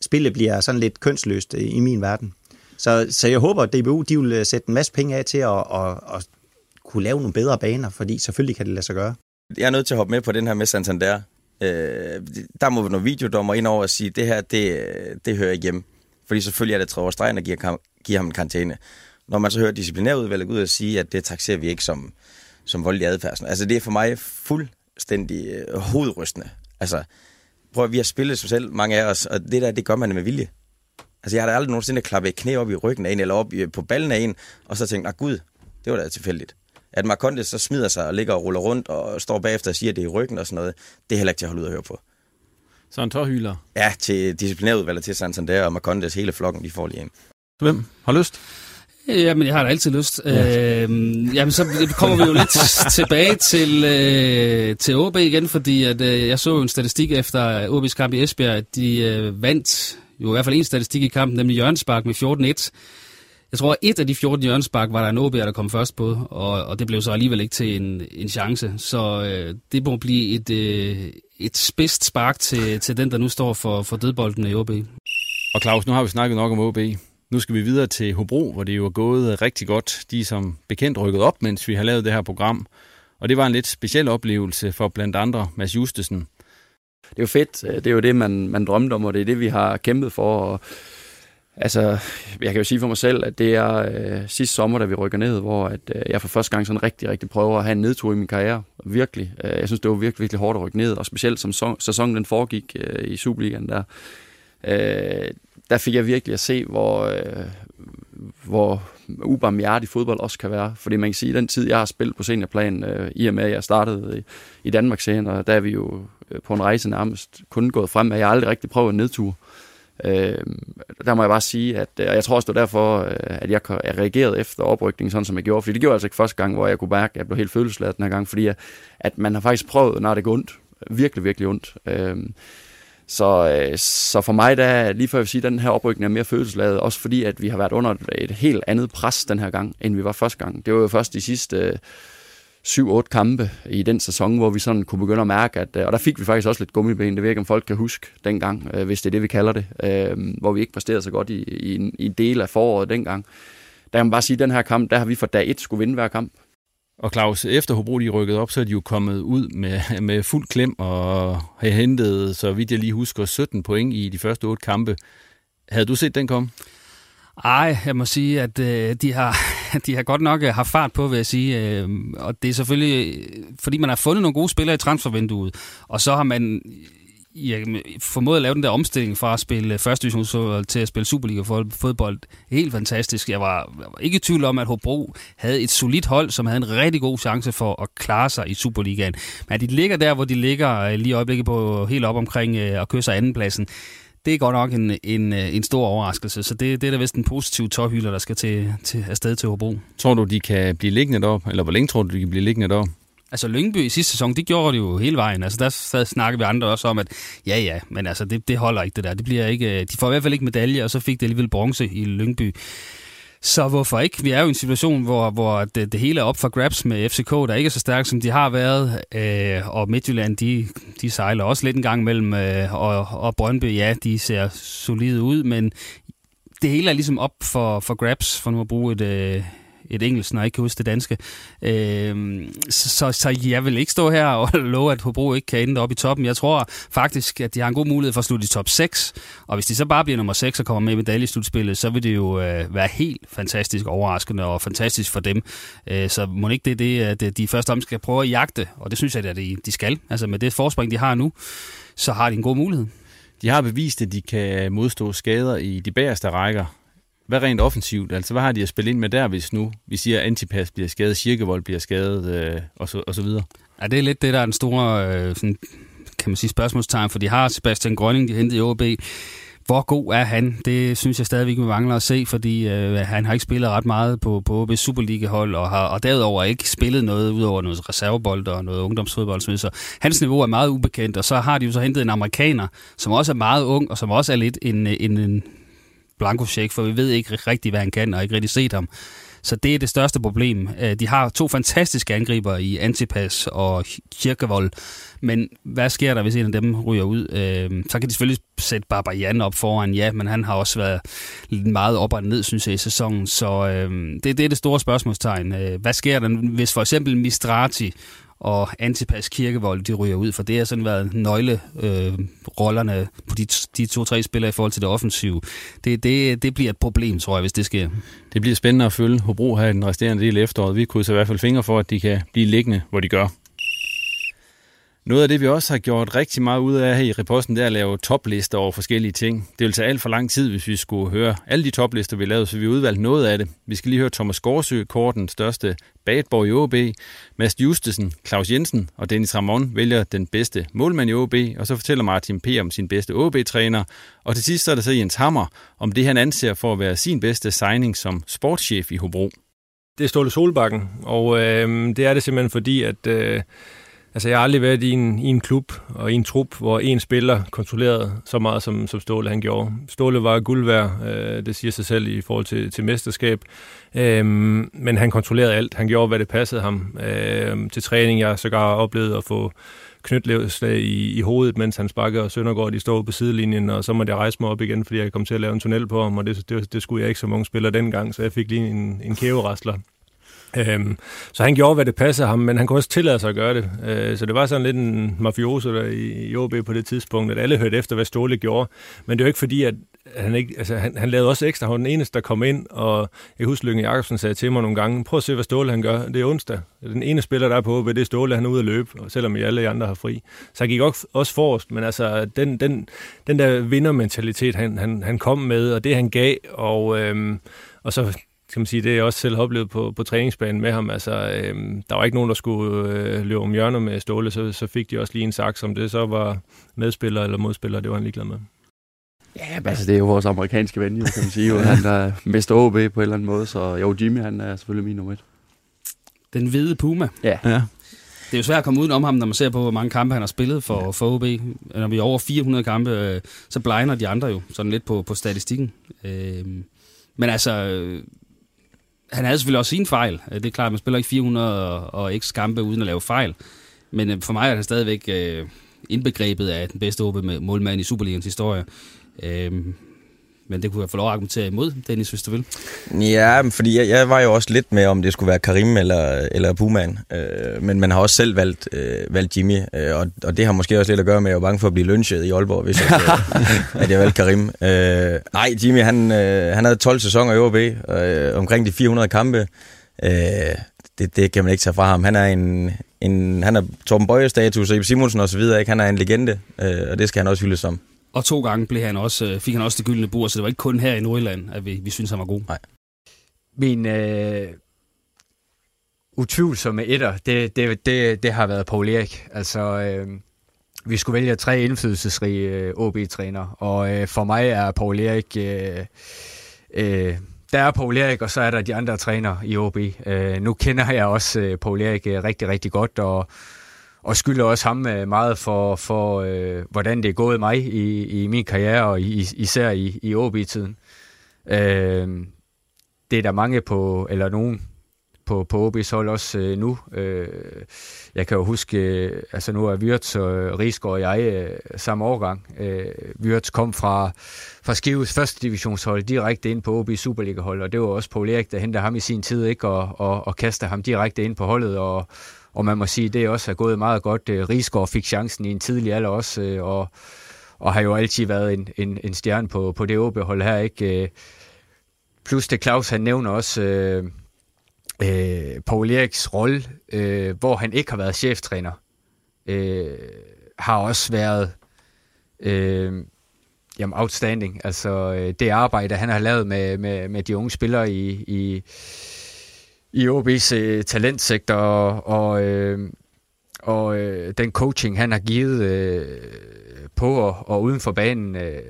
Spillet bliver sådan lidt kønsløst øh, i min verden. Så, så jeg håber, at DBU de vil øh, sætte en masse penge af til at, at, at kunne lave nogle bedre baner, fordi selvfølgelig kan det lade sig gøre. Jeg er nødt til at hoppe med på den her med Santander. Øh, der må vi nogle videodommer ind over og sige, det her, det, det hører ikke hjemme. Fordi selvfølgelig er det tre års stregen, der giver, giver ham en karantæne. Når man så hører disciplinærudvalget ud og sige, at det taxerer vi ikke som, som voldelig adfærd. Altså det er for mig fuldstændig hovedrystende. Altså, prøv at vi har spillet sig selv, mange af os, og det der, det gør man med vilje. Altså, jeg har da aldrig nogensinde klappet et knæ op i ryggen af en, eller op på ballen af en, og så tænkt, nej gud, det var da tilfældigt. At Marcondes så smider sig og ligger og ruller rundt, og står bagefter og siger, at det er i ryggen og sådan noget, det er heller ikke til at holde ud at høre på. Så en tårhyler? Ja, til disciplinærudvalget til Santander og Marcondes hele flokken, de får lige en. Hvem har lyst? Jamen, jeg har da altid lyst. Ja. Øh, jamen, så kommer vi jo lidt tilbage til, øh, til OB igen, fordi at, øh, jeg så jo en statistik efter OB's kamp i Esbjerg, at de øh, vandt jo i hvert fald en statistik i kampen, nemlig Jørgenspark med 14-1. Jeg tror, at et af de 14 Jørgenspark var der en OB'er, der kom først på, og, og det blev så alligevel ikke til en, en chance. Så øh, det må blive et, øh, et spidst spark til, til den, der nu står for, for dødbolden i OB. Og Claus, nu har vi snakket nok om OB. Nu skal vi videre til Hobro, hvor det jo er gået rigtig godt. De er som bekendt rykket op, mens vi har lavet det her program. Og det var en lidt speciel oplevelse for blandt andre Mads Justesen. Det er jo fedt. Det er jo det, man, man drømte om, og det er det, vi har kæmpet for. Og, altså, jeg kan jo sige for mig selv, at det er øh, sidste sommer, da vi rykker ned, hvor at, øh, jeg for første gang sådan rigtig, rigtig prøver at have en nedtur i min karriere. Virkelig. Øh, jeg synes, det var virkelig, virkelig hårdt at rykke ned, og specielt som sæsonen den foregik øh, i Superligaen der. Øh, der fik jeg virkelig at se, hvor, øh, hvor ubarmhjertig fodbold også kan være. Fordi man kan sige, at den tid, jeg har spillet på seniorplan, øh, i og med, at jeg startede i, i Danmark senere, der er vi jo øh, på en rejse nærmest kun gået frem, at jeg aldrig rigtig prøvet en nedtur. Øh, der må jeg bare sige, at øh, og jeg tror også, det var derfor, øh, at jeg, jeg reagerede efter oprykningen, sådan som jeg gjorde. Fordi det gjorde jeg altså ikke første gang, hvor jeg kunne mærke, at jeg blev helt følelsesladet den her gang. Fordi at, at man har faktisk prøvet, når det går ondt. Virkelig, virkelig ondt. Øh, så, øh, så for mig, der lige før jeg vil sige, at den her oprykning er mere følelsesladet, også fordi, at vi har været under et helt andet pres den her gang, end vi var første gang. Det var jo først de sidste øh, 7-8 kampe i den sæson, hvor vi sådan kunne begynde at mærke, at, øh, og der fik vi faktisk også lidt gummiben, det ved ikke, om folk kan huske dengang, øh, hvis det er det, vi kalder det, øh, hvor vi ikke præsterede så godt i, i, en, i en del af foråret dengang. Der kan man bare sige, at den her kamp, der har vi fra dag 1 skulle vinde hver kamp. Og Claus, efter Hobro de rykket op, så er de jo kommet ud med, med fuld klem og har hentet, så vidt jeg lige husker, 17 point i de første otte kampe. Havde du set den komme? Ej, jeg må sige, at øh, de, har, de har godt nok øh, haft fart på, vil jeg sige. Øh, og det er selvfølgelig, fordi man har fundet nogle gode spillere i transfervinduet, og så har man jeg formåede at lave den der omstilling fra at spille første divisionsfodbold til at spille Superliga-fodbold. Helt fantastisk. Jeg var, jeg var ikke i tvivl om, at Hobro havde et solidt hold, som havde en rigtig god chance for at klare sig i Superligaen. Men de ligger der, hvor de ligger øh, lige i øjeblikket på helt op omkring at køre sig andenpladsen. Det er godt nok en, en, øh, en stor overraskelse, så det, det er da vist en positiv tårhylder, der skal til, til afsted til Hobro. Tror du, de kan blive liggende derop? Eller hvor længe tror du, de kan blive liggende derop? Altså Lyngby i sidste sæson, det gjorde det jo hele vejen. Altså der, der snakkede vi andre også om, at ja ja, men altså det, det holder ikke det der. Det bliver ikke, øh, de får i hvert fald ikke medalje, og så fik det alligevel bronze i Lyngby. Så hvorfor ikke? Vi er jo i en situation, hvor, hvor det, det hele er op for grabs med FCK, der ikke er så stærkt, som de har været. Øh, og Midtjylland, de, de sejler også lidt en gang mellem. Øh, og, og Brøndby, ja, de ser solide ud, men det hele er ligesom op for, for grabs, for nu at bruge et, øh, et engelsk, når jeg ikke kan huske det danske. Øh, så, så jeg vil ikke stå her og love, at Hobro ikke kan ende op i toppen. Jeg tror faktisk, at de har en god mulighed for at slutte i top 6. Og hvis de så bare bliver nummer 6 og kommer med i medaljestudspillet, så vil det jo øh, være helt fantastisk overraskende og fantastisk for dem. Øh, så må ikke det det, at øh, de første om skal prøve at jagte, og det synes jeg, at de, de skal. Altså med det forspring, de har nu, så har de en god mulighed. De har bevist, at de kan modstå skader i de bagerste rækker. Hvad rent offensivt? Altså, hvad har de at spille ind med der, hvis nu vi siger, at Antipas bliver skadet, Cirkevold bliver skadet, øh, og, så, og så videre? Ja, det er lidt det, der er den store øh, sådan, kan man sige, spørgsmålstegn, for de har Sebastian Grønning, de hentede i OB. Hvor god er han? Det synes jeg stadigvæk, vi mangler at se, fordi øh, han har ikke spillet ret meget på, på OB's Superliga-hold, og har og derudover ikke spillet noget ud over noget reservebold og noget ungdomsfodbold. Så hans niveau er meget ubekendt, og så har de jo så hentet en amerikaner, som også er meget ung, og som også er lidt en, en, en blanko check, for vi ved ikke rigtig, hvad han kan, og ikke rigtig set ham. Så det er det største problem. Øh, de har to fantastiske angriber i Antipas og Kirkevold, men hvad sker der, hvis en af dem ryger ud? Øh, så kan de selvfølgelig sætte Barbarian op foran, ja, men han har også været meget op og ned, synes jeg, i sæsonen. Så øh, det, det er det store spørgsmålstegn. Hvad sker der, hvis for eksempel Mistrati og Antipas Kirkevold, de ryger ud, for det har sådan været nøglerollerne øh, på de, de to-tre spillere i forhold til det offensive. Det, det, det bliver et problem, tror jeg, hvis det sker. Det bliver spændende at følge Hobro her i den resterende del af efteråret. Vi kunne i hvert fald fingre for, at de kan blive liggende, hvor de gør. Noget af det, vi også har gjort rigtig meget ud af her i reposten, det er at lave toplister over forskellige ting. Det vil tage alt for lang tid, hvis vi skulle høre alle de toplister, vi lavede, så vi udvalgte noget af det. Vi skal lige høre Thomas Gårdsø, korten største badborg i OB, Mads Justesen, Claus Jensen og Dennis Ramon vælger den bedste målmand i OB, og så fortæller Martin P. om sin bedste OB-træner. Og til sidst så er der så Jens Hammer, om det han anser for at være sin bedste signing som sportschef i Hobro. Det er Ståle Solbakken, og øh, det er det simpelthen fordi, at... Øh Altså, jeg har aldrig været i en, i en klub og i en trup, hvor en spiller kontrollerede så meget, som, som Ståle han gjorde. Ståle var guld værd, øh, det siger sig selv i forhold til, til mesterskab. Øh, men han kontrollerede alt. Han gjorde, hvad det passede ham. Øh, til træning, jeg sågar oplevede at få knytlevslag i, i hovedet, mens han sparker, og Søndergaard de står på sidelinjen, og så måtte jeg rejse mig op igen, fordi jeg kom til at lave en tunnel på ham, og det, det, det skulle jeg ikke som mange spiller dengang, så jeg fik lige en, en kæverasler. Øhm, så han gjorde, hvad det passede ham, men han kunne også tillade sig at gøre det. Øh, så det var sådan lidt en mafioso der i, i OB på det tidspunkt, at alle hørte efter, hvad Ståle gjorde. Men det er jo ikke fordi, at han, ikke, altså, han, han lavede også ekstra. Han var den eneste, der kom ind, og jeg husker, Lykke Jacobsen sagde til mig nogle gange, prøv at se, hvad Ståle han gør. Det er onsdag. Den ene spiller, der er på OB, det er Ståle, han er ude at løbe, selvom I alle andre har fri. Så han gik også forrest, men altså, den, den, den der vindermentalitet, han, han, han kom med, og det han gav, og, øhm, og så kan man sige, det er jeg også selv oplevet på, på træningsbanen med ham. Altså, øhm, der var ikke nogen, der skulle øh, løbe om hjørner med Ståle, så, så fik de også lige en saks, om det så var medspiller eller modspiller, det var han ligeglad med. Ja, altså det er jo vores amerikanske ven, jo, kan man sige. Jo. Han er Mr. OB på en eller anden måde, så jo, Jimmy han er selvfølgelig min nummer et. Den hvide Puma. Ja. ja. Det er jo svært at komme ud om ham, når man ser på, hvor mange kampe han har spillet for, for OB. Når vi er over 400 kampe, øh, så blegner de andre jo sådan lidt på, på statistikken. Øh, men altså, han havde selvfølgelig også sin fejl. Øh, det er klart, at man spiller ikke 400 og, og x kampe uden at lave fejl. Men øh, for mig er han stadigvæk øh, indbegrebet af den bedste OB målmand i Superligans historie. Øh, men det kunne jeg få lov at argumentere imod, Dennis, hvis du vil. Ja, fordi jeg, jeg var jo også lidt med, om det skulle være Karim eller, eller Buman. Øh, men man har også selv valgt, øh, valgt Jimmy, øh, og, og det har måske også lidt at gøre med, at jeg var bange for at blive lynchet i Aalborg, hvis jeg, øh, at jeg valgte Karim. Øh, nej, Jimmy, han, øh, han havde 12 sæsoner i OB, øh, omkring de 400 kampe. Øh, det, det kan man ikke tage fra ham. Han er en, en han er Torben Bøje-status, og Simonsen og så videre, ikke? Han er en legende, øh, og det skal han også hyldes som. Og to gange blev han også, øh, fik han også det gyldne bord, så det var ikke kun her i Nordjylland, at vi, vi synes, han var god. Nej. Min øh, utvivlsomme etter, det, det, det, det har været Paul Erik. Altså, øh, vi skulle vælge tre indflydelsesrige øh, OB-træner, og øh, for mig er Paul Erik... Øh, øh, der er Paul Erik, og så er der de andre træner i OB. Øh, nu kender jeg også øh, Paul Erik øh, rigtig, rigtig godt, og og skylder også ham øh, meget for, for øh, hvordan det er gået mig i, i min karriere, og i, især i, i OB-tiden. Øh, det er der mange på, eller nogen på, på OB's hold også øh, nu. Øh, jeg kan jo huske, øh, altså nu er Wirtz og Rigsgaard og jeg øh, samme årgang. Øh, Wirtz kom fra, fra Skives første divisionshold direkte ind på OB Superliga-hold, og det var også Paul Erik, der hentede ham i sin tid, ikke? Og, og, og kastede ham direkte ind på holdet, og, og man må sige, det også er gået meget godt. Øh, Rigsgaard fik chancen i en tidlig alder også, øh, og, og har jo altid været en, en, en stjerne på, på det OB-hold her. Ikke? Øh, plus det Claus, han nævner også øh, øh, Paul Eriks rolle, øh, hvor han ikke har været cheftræner, øh, har også været øh, jamen outstanding. Altså det arbejde, han har lavet med, med, med de unge spillere i, i i OB's øh, talentsektor, og, og, øh, og øh, den coaching, han har givet øh, på og, og uden for banen, øh,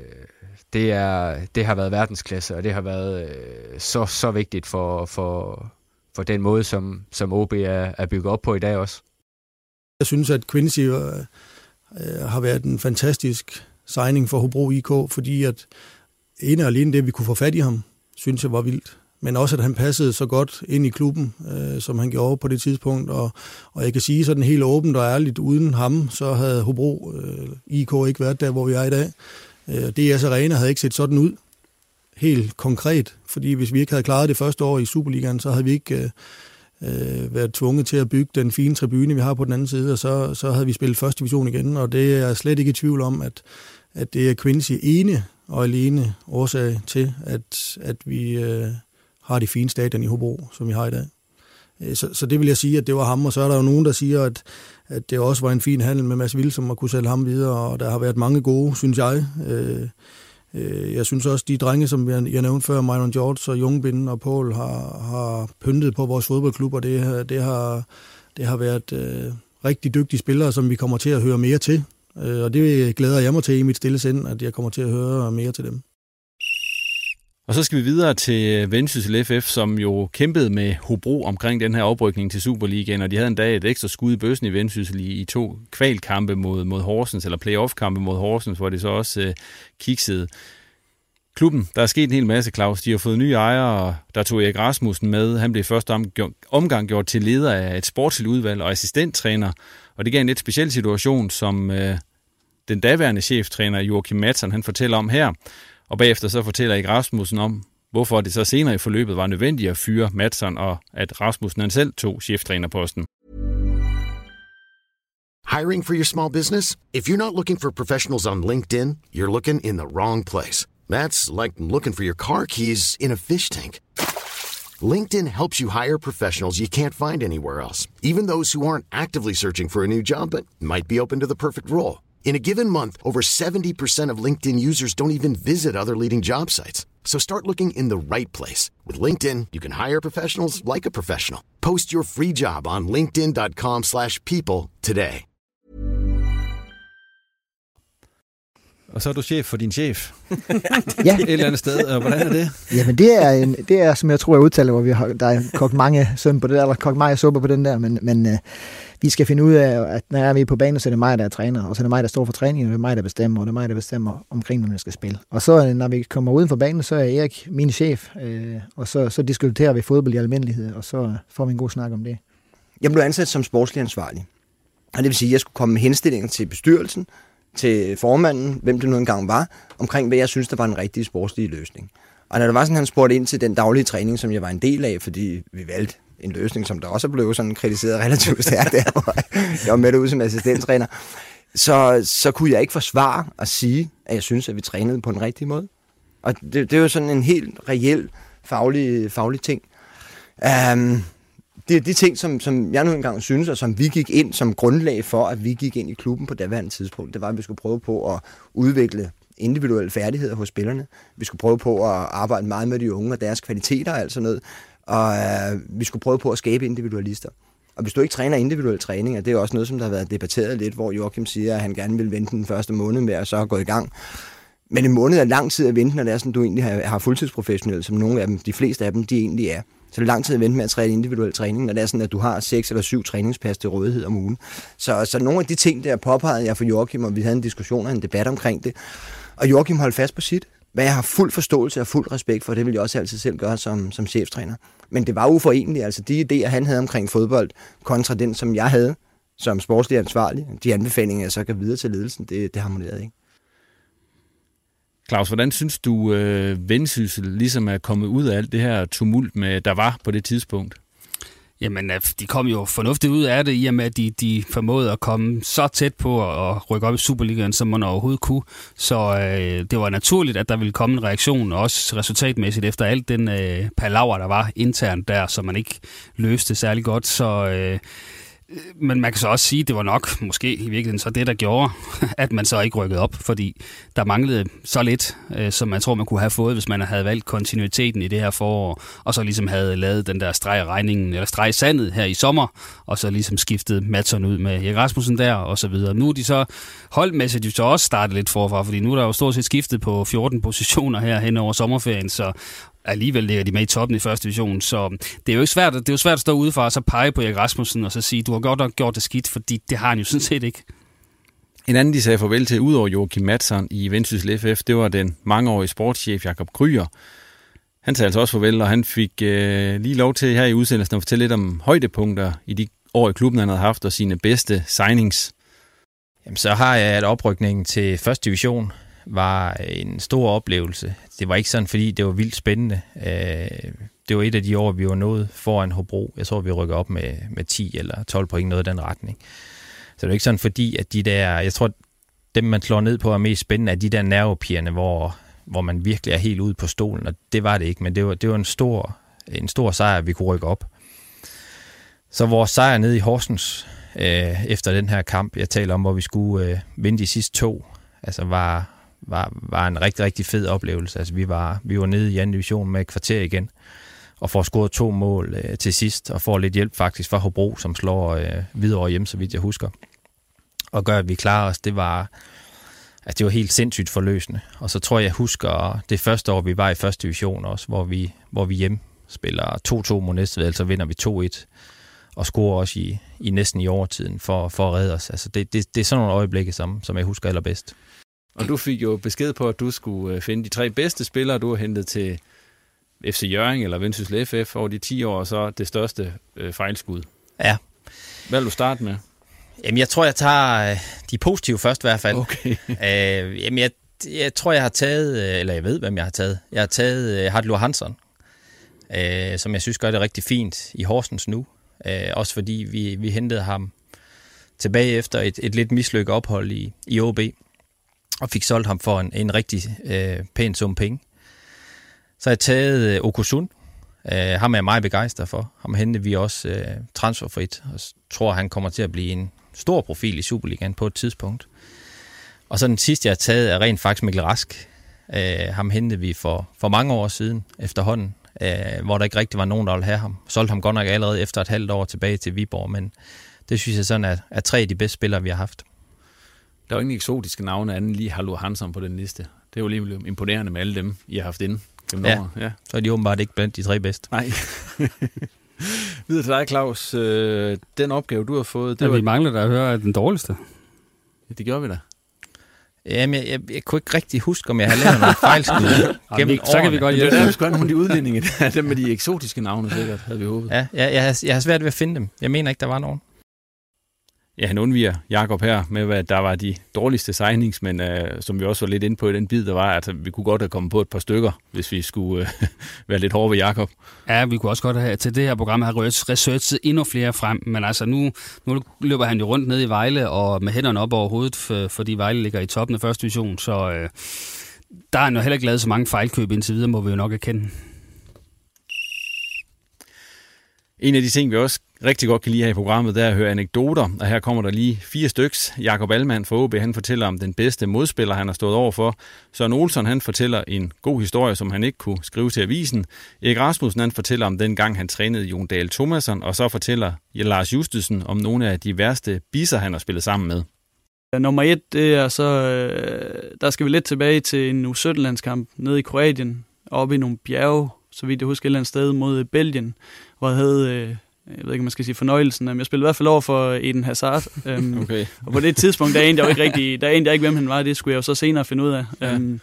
det, er, det har været verdensklasse, og det har været øh, så, så vigtigt for, for, for den måde, som, som OB er, er bygget op på i dag også. Jeg synes, at Quincy øh, øh har været en fantastisk signing for Hobro IK, fordi at ene og alene det, at vi kunne få fat i ham, synes jeg var vildt men også at han passede så godt ind i klubben, øh, som han gjorde på det tidspunkt. Og, og jeg kan sige sådan helt åbent og ærligt, uden ham, så havde Hobro øh, IK ikke været der, hvor vi er i dag. Øh, DS Arena havde ikke set sådan ud, helt konkret, fordi hvis vi ikke havde klaret det første år i Superligaen, så havde vi ikke øh, øh, været tvunget til at bygge den fine tribune, vi har på den anden side, og så, så havde vi spillet første division igen, og det er jeg slet ikke i tvivl om, at, at det er Quincy ene og alene årsag til, at, at vi, øh, har de fine stadion i Hobro, som vi har i dag. Øh, så, så det vil jeg sige, at det var ham, og så er der jo nogen, der siger, at, at det også var en fin handel med Mads Vilsom at kunne sælge ham videre, og der har været mange gode, synes jeg. Øh, øh, jeg synes også, de drenge, som jeg, jeg nævnte før, Myron George og Jungbinden og Paul, har, har pyntet på vores fodboldklub, og det, det, har, det har været øh, rigtig dygtige spillere, som vi kommer til at høre mere til. Øh, og det glæder jeg mig til i mit stille sind, at jeg kommer til at høre mere til dem. Og så skal vi videre til Vendsyssel FF, som jo kæmpede med Hobro omkring den her oprykning til Superligaen, og de havde en dag et ekstra skud i bøssen i Vendsyssel i, i to kvalkampe mod, mod Horsens, eller playoff-kampe mod Horsens, hvor det så også øh, kiksede. klubben, der er sket en hel masse, Claus. De har fået nye ejere, og der tog Erik Rasmussen med. Han blev første omgang gjort til leder af et sportsligt udvalg og assistenttræner. Og det gav en lidt speciel situation, som øh, den daværende cheftræner Joachim Madsen, han fortæller om her. Og bagefter så fortæller Erik Rasmussen om, hvorfor det så senere i forløbet var nødvendigt at fyre Madsen, og at Rasmussen han selv tog cheftrænerposten. Hiring for your small business? If you're not looking for professionals on LinkedIn, you're looking in the wrong place. That's like looking for your car keys in a fish tank. LinkedIn helps you hire professionals you can't find anywhere else, even those who aren't actively searching for a new job but might be open to the perfect role. In a given month, over 70% of LinkedIn users don't even visit other leading job sites. So start looking in the right place. With LinkedIn, you can hire professionals like a professional. Post your free job on linkedin.com slash people today. Og så er du chef for din chef. ja. Et eller andet sted. Og hvordan er det? Jamen det er, en, det er, som jeg tror, jeg udtaler, hvor vi har, der er kogt mange søm på det der, eller kogt meget suppe på den der, men, men uh, vi skal finde ud af, at når vi er på banen, så er det mig, der er træner, og så er det mig, der står for træningen, og det er mig, der bestemmer, og det er mig, der bestemmer omkring, når vi skal spille. Og så, når vi kommer uden for banen, så er Erik min chef, øh, og så, så diskuterer vi fodbold i almindelighed, og så får vi en god snak om det. Jeg blev ansat som sportslig ansvarlig. Og det vil sige, at jeg skulle komme med henstillinger til bestyrelsen, til formanden, hvem det nu engang var, omkring hvad jeg synes, der var en rigtig sportslig løsning. Og når der var sådan, han spurgte ind til den daglige træning, som jeg var en del af, fordi vi valgte en løsning, som der også blev sådan kritiseret relativt stærkt der, hvor jeg var med ud som assistenttræner, så, så kunne jeg ikke forsvare at sige, at jeg synes, at vi trænede på en rigtig måde. Og det, det er jo sådan en helt reel faglig, faglig ting. Um, det er de ting, som, som jeg nu engang synes, og som vi gik ind som grundlag for, at vi gik ind i klubben på daværende tidspunkt. Det var, at vi skulle prøve på at udvikle individuelle færdigheder hos spillerne. Vi skulle prøve på at arbejde meget med de unge og deres kvaliteter og alt sådan noget. Og øh, vi skulle prøve på at skabe individualister. Og hvis du ikke træner individuel træning, og det er også noget, som der har været debatteret lidt, hvor Joachim siger, at han gerne vil vente den første måned med at så gå i gang. Men en måned er lang tid at vente, når det er sådan, du egentlig har, har fuldtidsprofessionelle, som nogle af dem, de fleste af dem, de egentlig er. Så det er lang tid at vente med at træne individuel træning, når det er sådan, at du har seks eller syv træningspas til rådighed om ugen. Så, så nogle af de ting, der påpegede jeg for Joachim, og vi havde en diskussion og en debat omkring det. Og Joachim holdt fast på sit. Hvad jeg har fuld forståelse og fuld respekt for, det vil jeg også altid selv gøre som, som cheftræner. Men det var uforeneligt, altså de idéer, han havde omkring fodbold, kontra den, som jeg havde som sportslig ansvarlig, de anbefalinger, jeg så kan videre til ledelsen, det, det harmonerede ikke. Claus, hvordan synes du, øh, Vendsyssel ligesom er kommet ud af alt det her tumult, med, der var på det tidspunkt? Jamen, øh, de kom jo fornuftigt ud af det, i og med, at de, de formåede at komme så tæt på at rykke op i Superligaen, som man overhovedet kunne. Så øh, det var naturligt, at der ville komme en reaktion, også resultatmæssigt, efter alt den øh, palaver, der var internt der, som man ikke løste særlig godt. Så øh, Øh, men man kan så også sige, at det var nok måske i virkeligheden så det, der gjorde, at man så ikke rykkede op, fordi der manglede så lidt, øh, som man tror, man kunne have fået, hvis man havde valgt kontinuiteten i det her forår, og så ligesom havde lavet den der streg regningen, eller streg sandet her i sommer, og så ligesom skiftet Madsen ud med Erik Rasmussen der, og så videre. Nu er de så holdmæssigt jo så også startet lidt forfra, fordi nu er der jo stort set skiftet på 14 positioner her hen over sommerferien, så alligevel ligger de med i toppen i første division, så det er jo ikke svært, det er jo svært at stå udefra og så pege på Erik Rasmussen og så sige, du har godt nok gjort det skidt, fordi det har han jo sådan set ikke. En anden, de sagde farvel til, udover Joachim Madsen i Vendsyssel FF, det var den mangeårige sportschef Jakob Kryer. Han sagde altså også farvel, og han fik øh, lige lov til her i udsendelsen at fortælle lidt om højdepunkter i de år i klubben, han havde haft, og sine bedste signings. Jamen, så har jeg et oprykning til første division var en stor oplevelse. Det var ikke sådan, fordi det var vildt spændende. Øh, det var et af de år, vi var nået foran Hobro. Jeg tror, vi rykker op med, med 10 eller 12 point, noget i den retning. Så det var ikke sådan, fordi at de der, jeg tror, dem man slår ned på er mest spændende, er de der nervepigerne, hvor, hvor man virkelig er helt ude på stolen, og det var det ikke, men det var, det var en, stor, en stor sejr, vi kunne rykke op. Så vores sejr nede i Horsens, øh, efter den her kamp, jeg taler om, hvor vi skulle øh, vinde de sidste to, altså var, var, var en rigtig, rigtig fed oplevelse. Altså, vi var, vi var nede i anden division med et kvarter igen, og får scoret to mål øh, til sidst, og får lidt hjælp faktisk fra Hobro, som slår øh, videre hjem, så vidt jeg husker. Og gør, at vi klarer os, det var, altså, det var helt sindssygt forløsende. Og så tror jeg, jeg husker det første år, vi var i første division også, hvor vi, hvor vi hjem spiller 2-2 mod Næstved, så vinder vi 2-1 og scorer også i, i næsten i overtiden for, for at redde os. Altså det, det, det er sådan nogle øjeblikke, som, som jeg husker allerbedst. Og du fik jo besked på, at du skulle øh, finde de tre bedste spillere, du har hentet til FC Jørgen eller Vendsyssel FF over de 10 år, og så det største øh, fejlskud. Ja. Hvad vil du starte med? Jamen, jeg tror, jeg tager øh, de positive først i hvert fald. Okay. øh, jamen, jeg, jeg tror, jeg har taget, øh, eller jeg ved, hvem jeg har taget. Jeg har taget øh, Hartlur Hansson, øh, som jeg synes gør det rigtig fint i Horsens nu. Øh, også fordi vi, vi hentede ham tilbage efter et, et lidt mislykket ophold i, i OB, og fik solgt ham for en, en rigtig øh, pæn sum penge. Så har jeg taget øh, Okusun. Øh, ham er jeg meget begejstret for. Ham hentede vi også øh, transferfrit, og tror, han kommer til at blive en stor profil i Superligaen på et tidspunkt. Og så den sidste, jeg har taget, er rent faktisk Mikkel Rask. Øh, ham hentede vi for, for mange år siden efterhånden, øh, hvor der ikke rigtig var nogen, der ville have ham. Solgte ham godt nok allerede efter et halvt år tilbage til Viborg, men det synes jeg sådan er, er tre af de bedste spillere, vi har haft. Der er jo ingen eksotiske navne anden lige Hallo Hansson på den liste. Det er jo lige imponerende med alle dem, I har haft inde. gennem Ja, årene. ja. så er de åbenbart ikke blandt de tre bedste. Nej. Videre til dig, Claus. Øh, den opgave, du har fået... Det vi mangler da at høre den dårligste. Ja, det gjorde vi da. Jamen, jeg, jeg, jeg kunne ikke rigtig huske, om jeg har lavet nogle fejlskud gennem så kan vi godt hjælpe. Det er der, vi skulle have nogle af de udlændinge. der. dem med de eksotiske navne, sikkert, havde vi håbet. Ja, jeg, jeg, har, jeg har svært ved at finde dem. Jeg mener ikke, der var nogen. Ja, han undviger Jakob her med, hvad der var de dårligste signings, men øh, som vi også var lidt inde på i den bid, der var, at vi kunne godt have kommet på et par stykker, hvis vi skulle øh, være lidt hårde ved Jakob. Ja, vi kunne også godt have til det her program have researchet endnu flere frem, men altså nu, nu løber han jo rundt ned i Vejle og med hænderne op over hovedet, for, fordi Vejle ligger i toppen af første division, så øh, der er han jo heller ikke lavet så mange fejlkøb indtil videre, må vi jo nok erkende. En af de ting, vi også rigtig godt kan lide her i programmet, det er at høre anekdoter, og her kommer der lige fire styks. Jakob Almand fra OB, han fortæller om den bedste modspiller, han har stået over for. Søren Olsen, han fortæller en god historie, som han ikke kunne skrive til avisen. Erik Rasmussen, han fortæller om den gang, han trænede Jon Dahl Thomasson, og så fortæller Lars Justesen om nogle af de værste bisser, han har spillet sammen med. Nummer et, det er så, øh, der skal vi lidt tilbage til en U17-landskamp nede i Kroatien, oppe i nogle bjerge, så vidt jeg husker et eller andet sted mod Belgien, hvor jeg havde, øh, jeg ved ikke, om man skal sige fornøjelsen, men jeg spillede i hvert fald over for Eden Hazard. Øhm, Okay. Og på det tidspunkt, der anede jeg jo ikke rigtig, der anede jeg ikke, hvem han var, det skulle jeg jo så senere finde ud af. Ja. Øhm,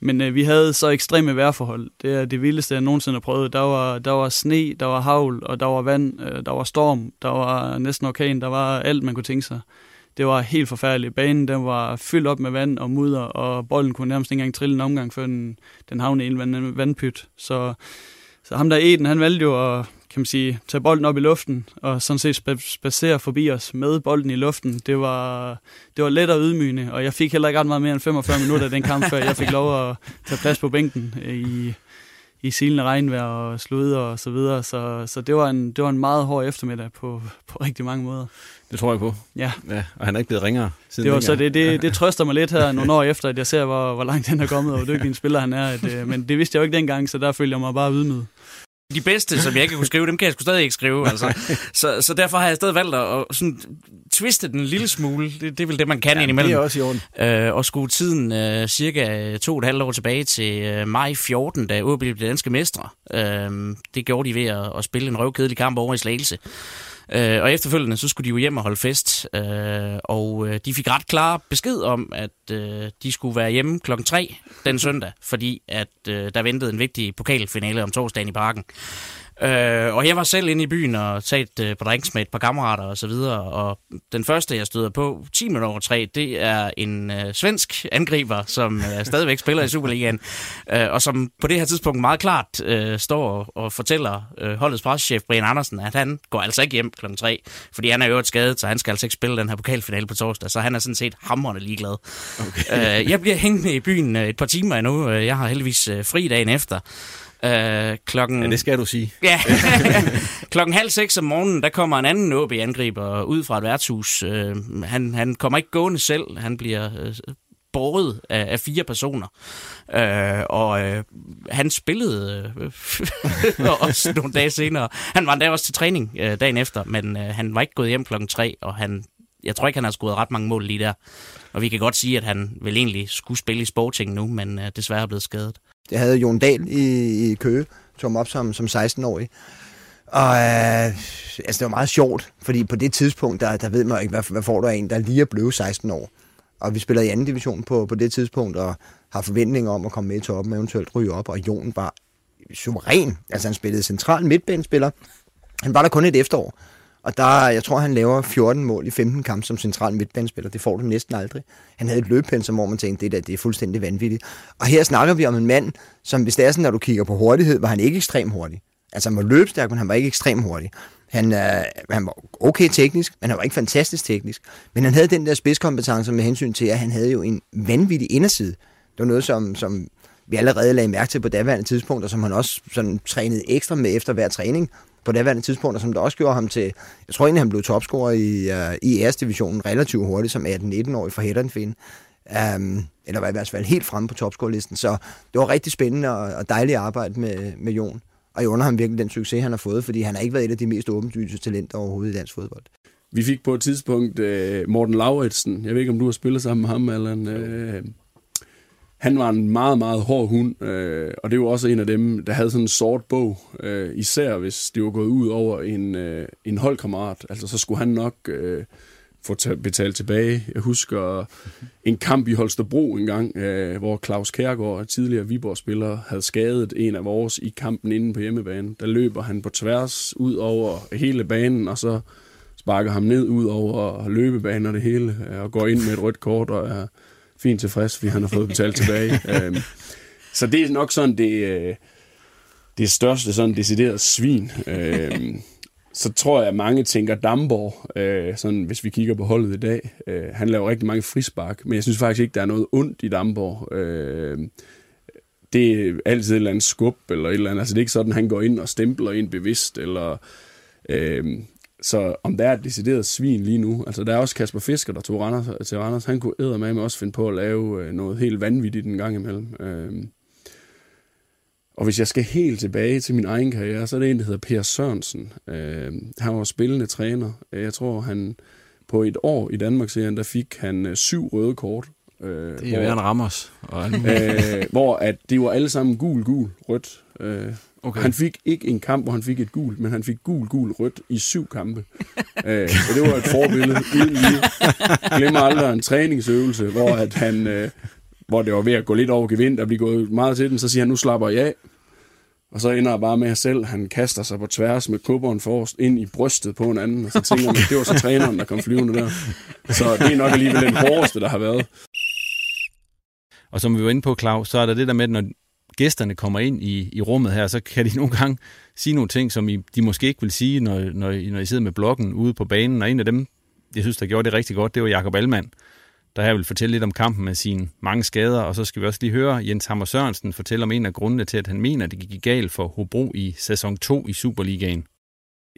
men øh, vi havde så ekstreme vejrforhold. Det er det vildeste, jeg nogensinde har prøvet. Der var, der var sne, der var havl, og der var vand, øh, der var storm, der var næsten orkan, der var alt, man kunne tænke sig. Det var helt forfærdeligt. Banen den var fyldt op med vand og mudder, og bolden kunne nærmest ikke engang trille en omgang, før den, den havnede i en vand, vandpyt. Så, så ham der Eden, han valgte jo at kan man sige, tage bolden op i luften, og sådan set spa- spacere forbi os med bolden i luften. Det var, det var let og ydmygende, og jeg fik heller ikke ret meget mere end 45 minutter af den kamp, før jeg fik lov at tage plads på bænken i, i silende regnvejr og slud og så videre. Så, så det, var en, det var en meget hård eftermiddag på, på rigtig mange måder. Det tror jeg på. Ja. ja og han er ikke blevet ringere siden Det, var, så det, det, det trøster mig lidt her nogle år efter, at jeg ser, hvor, hvor langt han er kommet, og hvor dygtig en spiller han er. At, øh, men det vidste jeg jo ikke dengang, så der følger jeg mig bare ydmyget. De bedste, som jeg ikke kunne skrive, dem kan jeg sgu stadig ikke skrive. Altså. Så, så derfor har jeg stadig valgt at sådan, twiste den en lille smule. Det, det er vel det, man kan Ja, indimellem. det er også i orden. Øh, og skue tiden øh, cirka to og et halvt år tilbage til øh, maj 14, da OB blev danske mestre. Øh, det gjorde de ved at, at spille en røvkedelig kamp over i Slagelse. Øh, og efterfølgende, så skulle de jo hjem og holde fest, øh, og øh, de fik ret klar besked om, at øh, de skulle være hjemme klokken 3 den søndag, fordi at øh, der ventede en vigtig pokalfinale om torsdagen i parken. Øh, og jeg var selv inde i byen og taget øh, på drinks med et par kammerater og så videre, og den første, jeg støder på 10 minutter over 3, det er en øh, svensk angriber, som øh, stadigvæk spiller i Superligaen, øh, og som på det her tidspunkt meget klart øh, står og, fortæller øh, holdets pressechef Brian Andersen, at han går altså ikke hjem klokken 3, fordi han er jo et skadet, så han skal altså ikke spille den her pokalfinale på torsdag, så han er sådan set hamrende ligeglad. Okay. Øh, jeg bliver hængende i byen øh, et par timer endnu, Øh, jeg har heldigvis øh, fri dagen efter, Øh, klokken... Ja, det skal du sige. Ja. klokken halv seks om morgenen, der kommer en anden OB-angriber ud fra et værtshus. Øh, han, han kommer ikke gående selv. Han bliver øh, båret af, af fire personer. Øh, og øh, han spillede øh, også nogle dage senere. Han var endda også til træning øh, dagen efter, men øh, han var ikke gået hjem klokken tre, og han jeg tror ikke, han har scoret ret mange mål lige der. Og vi kan godt sige, at han vel egentlig skulle spille i Sporting nu, men øh, desværre er blevet skadet. Det havde Jon Dahl i, i Køge, tog ham op som, som 16-årig. Og øh, altså, det var meget sjovt, fordi på det tidspunkt, der, der ved man ikke, hvad, hvad får du af en, der lige er blevet 16 år. Og vi spillede i anden division på, på det tidspunkt, og har forventninger om at komme med i toppen, eventuelt ryge op, og Jon var suveræn. Altså han spillede central midtbanespiller. Han var der kun et efterår. Og der, jeg tror, han laver 14 mål i 15 kampe som central midtbanespiller. Det får du næsten aldrig. Han havde et løbepensum, hvor man tænkte, det, der, det er fuldstændig vanvittigt. Og her snakker vi om en mand, som hvis det er sådan, når du kigger på hurtighed, var han ikke ekstremt hurtig. Altså han var løbstærk, men han var ikke ekstremt hurtig. Han, øh, han var okay teknisk, men han var ikke fantastisk teknisk. Men han havde den der spidskompetence med hensyn til, at han havde jo en vanvittig inderside. Det var noget, som, som vi allerede lagde mærke til på daværende tidspunkt, og som han også sådan trænede ekstra med efter hver træning på daværende tidspunkt, og som der også gjorde ham til, jeg tror egentlig, han blev topscorer i, uh, i æresdivisionen relativt hurtigt som 18-19-årig for Heddenfin. Um, eller var i hvert fald helt fremme på topscorelisten. Så det var rigtig spændende og, og dejligt arbejde med, med Jon. Og jeg under ham virkelig den succes, han har fået, fordi han har ikke været et af de mest åbenlyse talenter overhovedet i dansk fodbold. Vi fik på et tidspunkt uh, Morten Lauritsen. Jeg ved ikke, om du har spillet sammen med ham, eller en, uh, han var en meget, meget hård hund, øh, og det var også en af dem, der havde sådan en sort bog, øh, især hvis det var gået ud over en, øh, en holdkammerat. Altså, så skulle han nok øh, få betalt tilbage. Jeg husker en kamp i Holstebro en gang, øh, hvor Claus Kærgaard, tidligere Viborg-spiller, havde skadet en af vores i kampen inde på hjemmebane. Der løber han på tværs ud over hele banen, og så sparker ham ned ud over løbebanen og det hele, øh, og går ind med et rødt kort og er fint tilfreds, fordi han har fået betalt tilbage. øhm, så det er nok sådan det, øh, det største sådan decideret svin. Øhm, så tror jeg, at mange tænker Damborg, øh, sådan, hvis vi kigger på holdet i dag. Øh, han laver rigtig mange frispark, men jeg synes faktisk ikke, der er noget ondt i Damborg. Øh, det er altid et eller andet skub, eller et eller andet. Altså, det er ikke sådan, at han går ind og stempler ind bevidst, eller... Øh, så om der er et decideret svin lige nu, altså der er også Kasper Fisker, der tog Randers, til Randers, han kunne med også finde på at lave øh, noget helt vanvittigt en gang imellem. Øhm. Og hvis jeg skal helt tilbage til min egen karriere, så er det en, der hedder Per Sørensen. Øhm, han var spillende træner. Jeg tror, han på et år i Danmark-serien, der fik han øh, syv røde kort. Øh, det er jo Ramos. Og øh, hvor at det var alle sammen gul, gul, rødt. Øh, Okay. Han fik ikke en kamp, hvor han fik et gul, men han fik gul, gul, rødt i syv kampe. øh, så det var et forbillede. Uden lige. Glemmer aldrig en træningsøvelse, hvor, at han, øh, hvor det var ved at gå lidt over gevind, og blive gået meget til den, så siger han, nu slapper jeg af. Og så ender jeg bare med at selv, han kaster sig på tværs med kubberen forrest ind i brystet på en anden, og så tænker man, det var så træneren, der kom flyvende der. Så det er nok alligevel den hårdeste, der har været. Og som vi var inde på, Claus, så er der det der med, når gæsterne kommer ind i, i rummet her, så kan de nogle gange sige nogle ting, som I, de måske ikke vil sige, når, når, I, når I sidder med blokken ude på banen. Og en af dem, jeg synes, der gjorde det rigtig godt, det var Jakob Allmann, der her vil fortælle lidt om kampen med sine mange skader. Og så skal vi også lige høre Jens Hammer Sørensen fortælle om en af grundene til, at han mener, at det gik galt for Hobro i sæson 2 i Superligaen.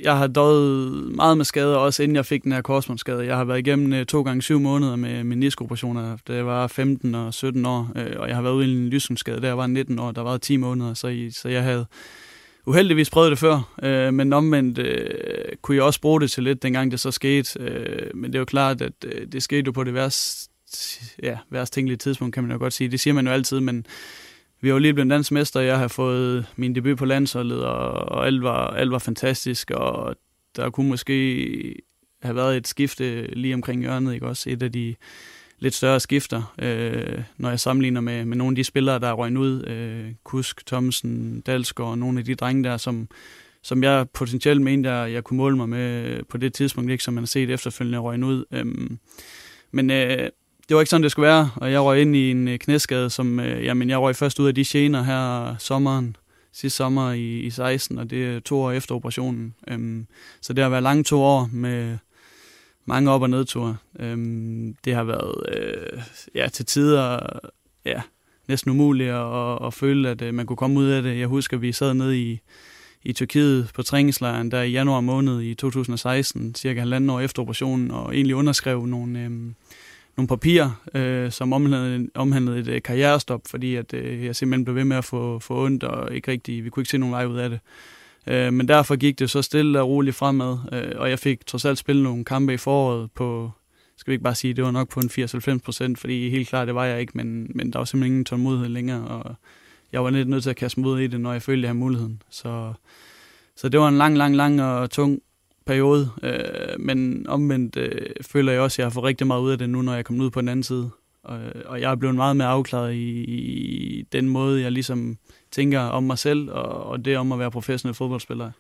Jeg har døjet meget med skader, også inden jeg fik den her korsbåndsskade. Jeg har været igennem øh, to gange syv måneder med meniskoperationer, da jeg var 15 og 17 år, øh, og jeg har været ude i en lysningsskade, da jeg var 19 år. Der var 10 måneder, så, I, så jeg havde uheldigvis prøvet det før, øh, men omvendt øh, kunne jeg også bruge det til lidt, dengang det så skete. Øh, men det er jo klart, at øh, det skete jo på det værste, ja, værst tænkelige tidspunkt, kan man jo godt sige. Det siger man jo altid, men vi var lige blevet dansk mester, jeg har fået min debut på landsholdet, og, og alt, var, alt var fantastisk, og der kunne måske have været et skifte lige omkring hjørnet, ikke også? Et af de lidt større skifter, øh, når jeg sammenligner med, med nogle af de spillere, der er røgnet ud. Øh, Kusk, Thomsen, Dalsgaard og nogle af de drenge der, som, som jeg potentielt mente, at jeg kunne måle mig med på det tidspunkt, ikke som man har set efterfølgende røgnet ud. Øh, men øh, det var ikke sådan, det skulle være, og jeg røg ind i en øh, knæskade, som, øh, jamen, jeg røg først ud af de gener her sommeren, sidste sommer i, i 16, og det er to år efter operationen. Øhm, så det har været lange to år med mange op- og nedture. Øhm, det har været øh, ja, til tider ja, næsten umuligt at, at føle, at øh, man kunne komme ud af det. Jeg husker, at vi sad nede i, i Tyrkiet på træningslejren der i januar måned i 2016, cirka halvanden år efter operationen, og egentlig underskrev nogle... Øh, nogle papirer, øh, som omhandlede, omhandlede et øh, karrierestop, fordi at, øh, jeg simpelthen blev ved med at få, få ondt, og ikke rigtig, vi kunne ikke se nogen vej ud af det. Øh, men derfor gik det så stille og roligt fremad, øh, og jeg fik trods alt spillet nogle kampe i foråret på, skal vi ikke bare sige, det var nok på en 80-90 procent, fordi helt klart, det var jeg ikke, men, men der var simpelthen ingen tålmodighed længere, og jeg var lidt nødt til at kaste mod i det, når jeg følte, jeg havde muligheden. Så, så det var en lang, lang, lang og tung periode. Øh, men omvendt øh, føler jeg også, at jeg har fået rigtig meget ud af det nu, når jeg er kommet ud på den anden side. Og, og jeg er blevet meget mere afklaret i, i den måde, jeg ligesom tænker om mig selv, og, og det om at være professionel fodboldspiller.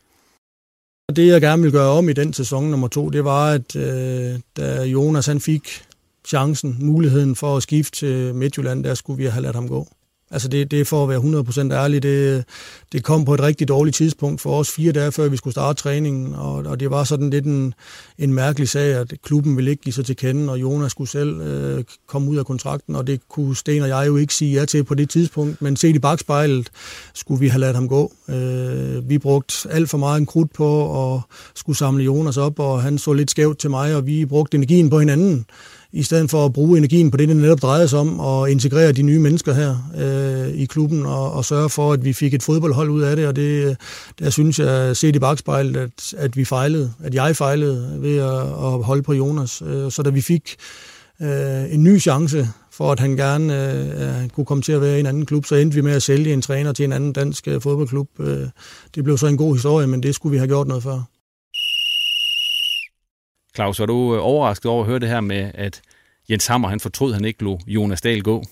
Det, jeg gerne vil gøre om i den sæson nummer to, det var, at øh, da Jonas han fik chancen, muligheden for at skifte til Midtjylland, der skulle vi have ladt ham gå. Altså det, det er for at være 100% ærlig, det, det kom på et rigtig dårligt tidspunkt for os fire dage før vi skulle starte træningen, og, og det var sådan lidt en, en mærkelig sag, at klubben ville ikke give sig til kende, og Jonas skulle selv øh, komme ud af kontrakten, og det kunne Sten og jeg jo ikke sige ja til på det tidspunkt, men set i bagspejlet skulle vi have ladet ham gå. Øh, vi brugte alt for meget en krudt på at skulle samle Jonas op, og han så lidt skævt til mig, og vi brugte energien på hinanden i stedet for at bruge energien på det, det netop drejede sig om, og integrere de nye mennesker her øh, i klubben, og, og sørge for, at vi fik et fodboldhold ud af det, og det, der synes jeg, set i bagspejlet, at, at vi fejlede, at jeg fejlede ved at, at holde på Jonas. Øh, så da vi fik øh, en ny chance for, at han gerne øh, kunne komme til at være i en anden klub, så endte vi med at sælge en træner til en anden dansk øh, fodboldklub. Øh, det blev så en god historie, men det skulle vi have gjort noget før. Claus, var du øh, overrasket over at høre det her med, at Jens Hammer han fortrød, han ikke lå Jonas Dahl gå?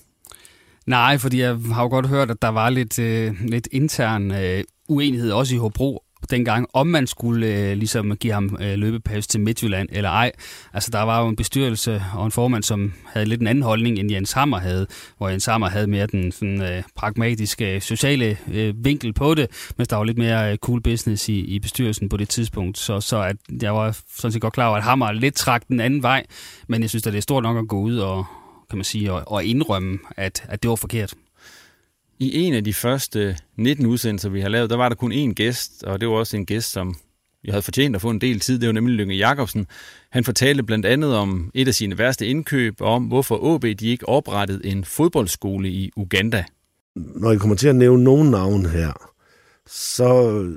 Nej, fordi jeg har jo godt hørt, at der var lidt, øh, lidt intern øh, uenighed også i Hobro dengang, om man skulle øh, ligesom give ham øh, løbepas til Midtjylland eller ej. Altså der var jo en bestyrelse og en formand, som havde lidt en anden holdning, end Jens Hammer havde, hvor Jens Hammer havde mere den sådan, øh, pragmatiske øh, sociale øh, vinkel på det, mens der var lidt mere øh, cool business i, i bestyrelsen på det tidspunkt. Så, så at jeg var sådan set godt klar over, at Hammer lidt trak den anden vej, men jeg synes, at det er stort nok at gå ud og, kan man sige, og, og indrømme, at, at det var forkert. I en af de første 19 udsendelser, vi har lavet, der var der kun én gæst, og det var også en gæst, som jeg havde fortjent at få en del tid. Det var nemlig Lønge Jacobsen. Han fortalte blandt andet om et af sine værste indkøb, og om hvorfor AB de ikke oprettede en fodboldskole i Uganda. Når jeg kommer til at nævne nogen navn her, så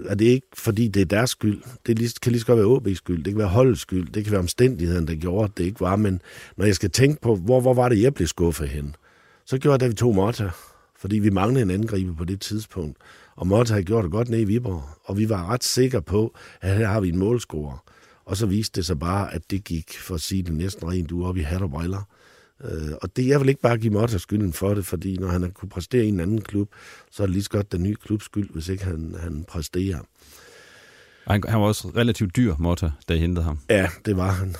er det ikke, fordi det er deres skyld. Det kan lige så godt være AB's skyld. Det kan være holdets skyld. Det kan være omstændigheden, der gjorde, at det ikke var. Men når jeg skal tænke på, hvor, hvor var det, jeg blev skuffet hen, så gjorde jeg, da vi tog Motta fordi vi manglede en angriber på det tidspunkt. Og Motta havde gjort det godt ned i Viborg, og vi var ret sikre på, at her har vi en målscorer. Og så viste det sig bare, at det gik, for at sige det næsten rent, du op i hat og briller. Øh, og det, jeg vil ikke bare give Motta skylden for det, fordi når han har kunne præstere i en anden klub, så er det lige så godt den nye klubs skyld, hvis ikke han, han præsterer. Han, han var også relativt dyr, Motta, da I hentede ham. Ja, det var han.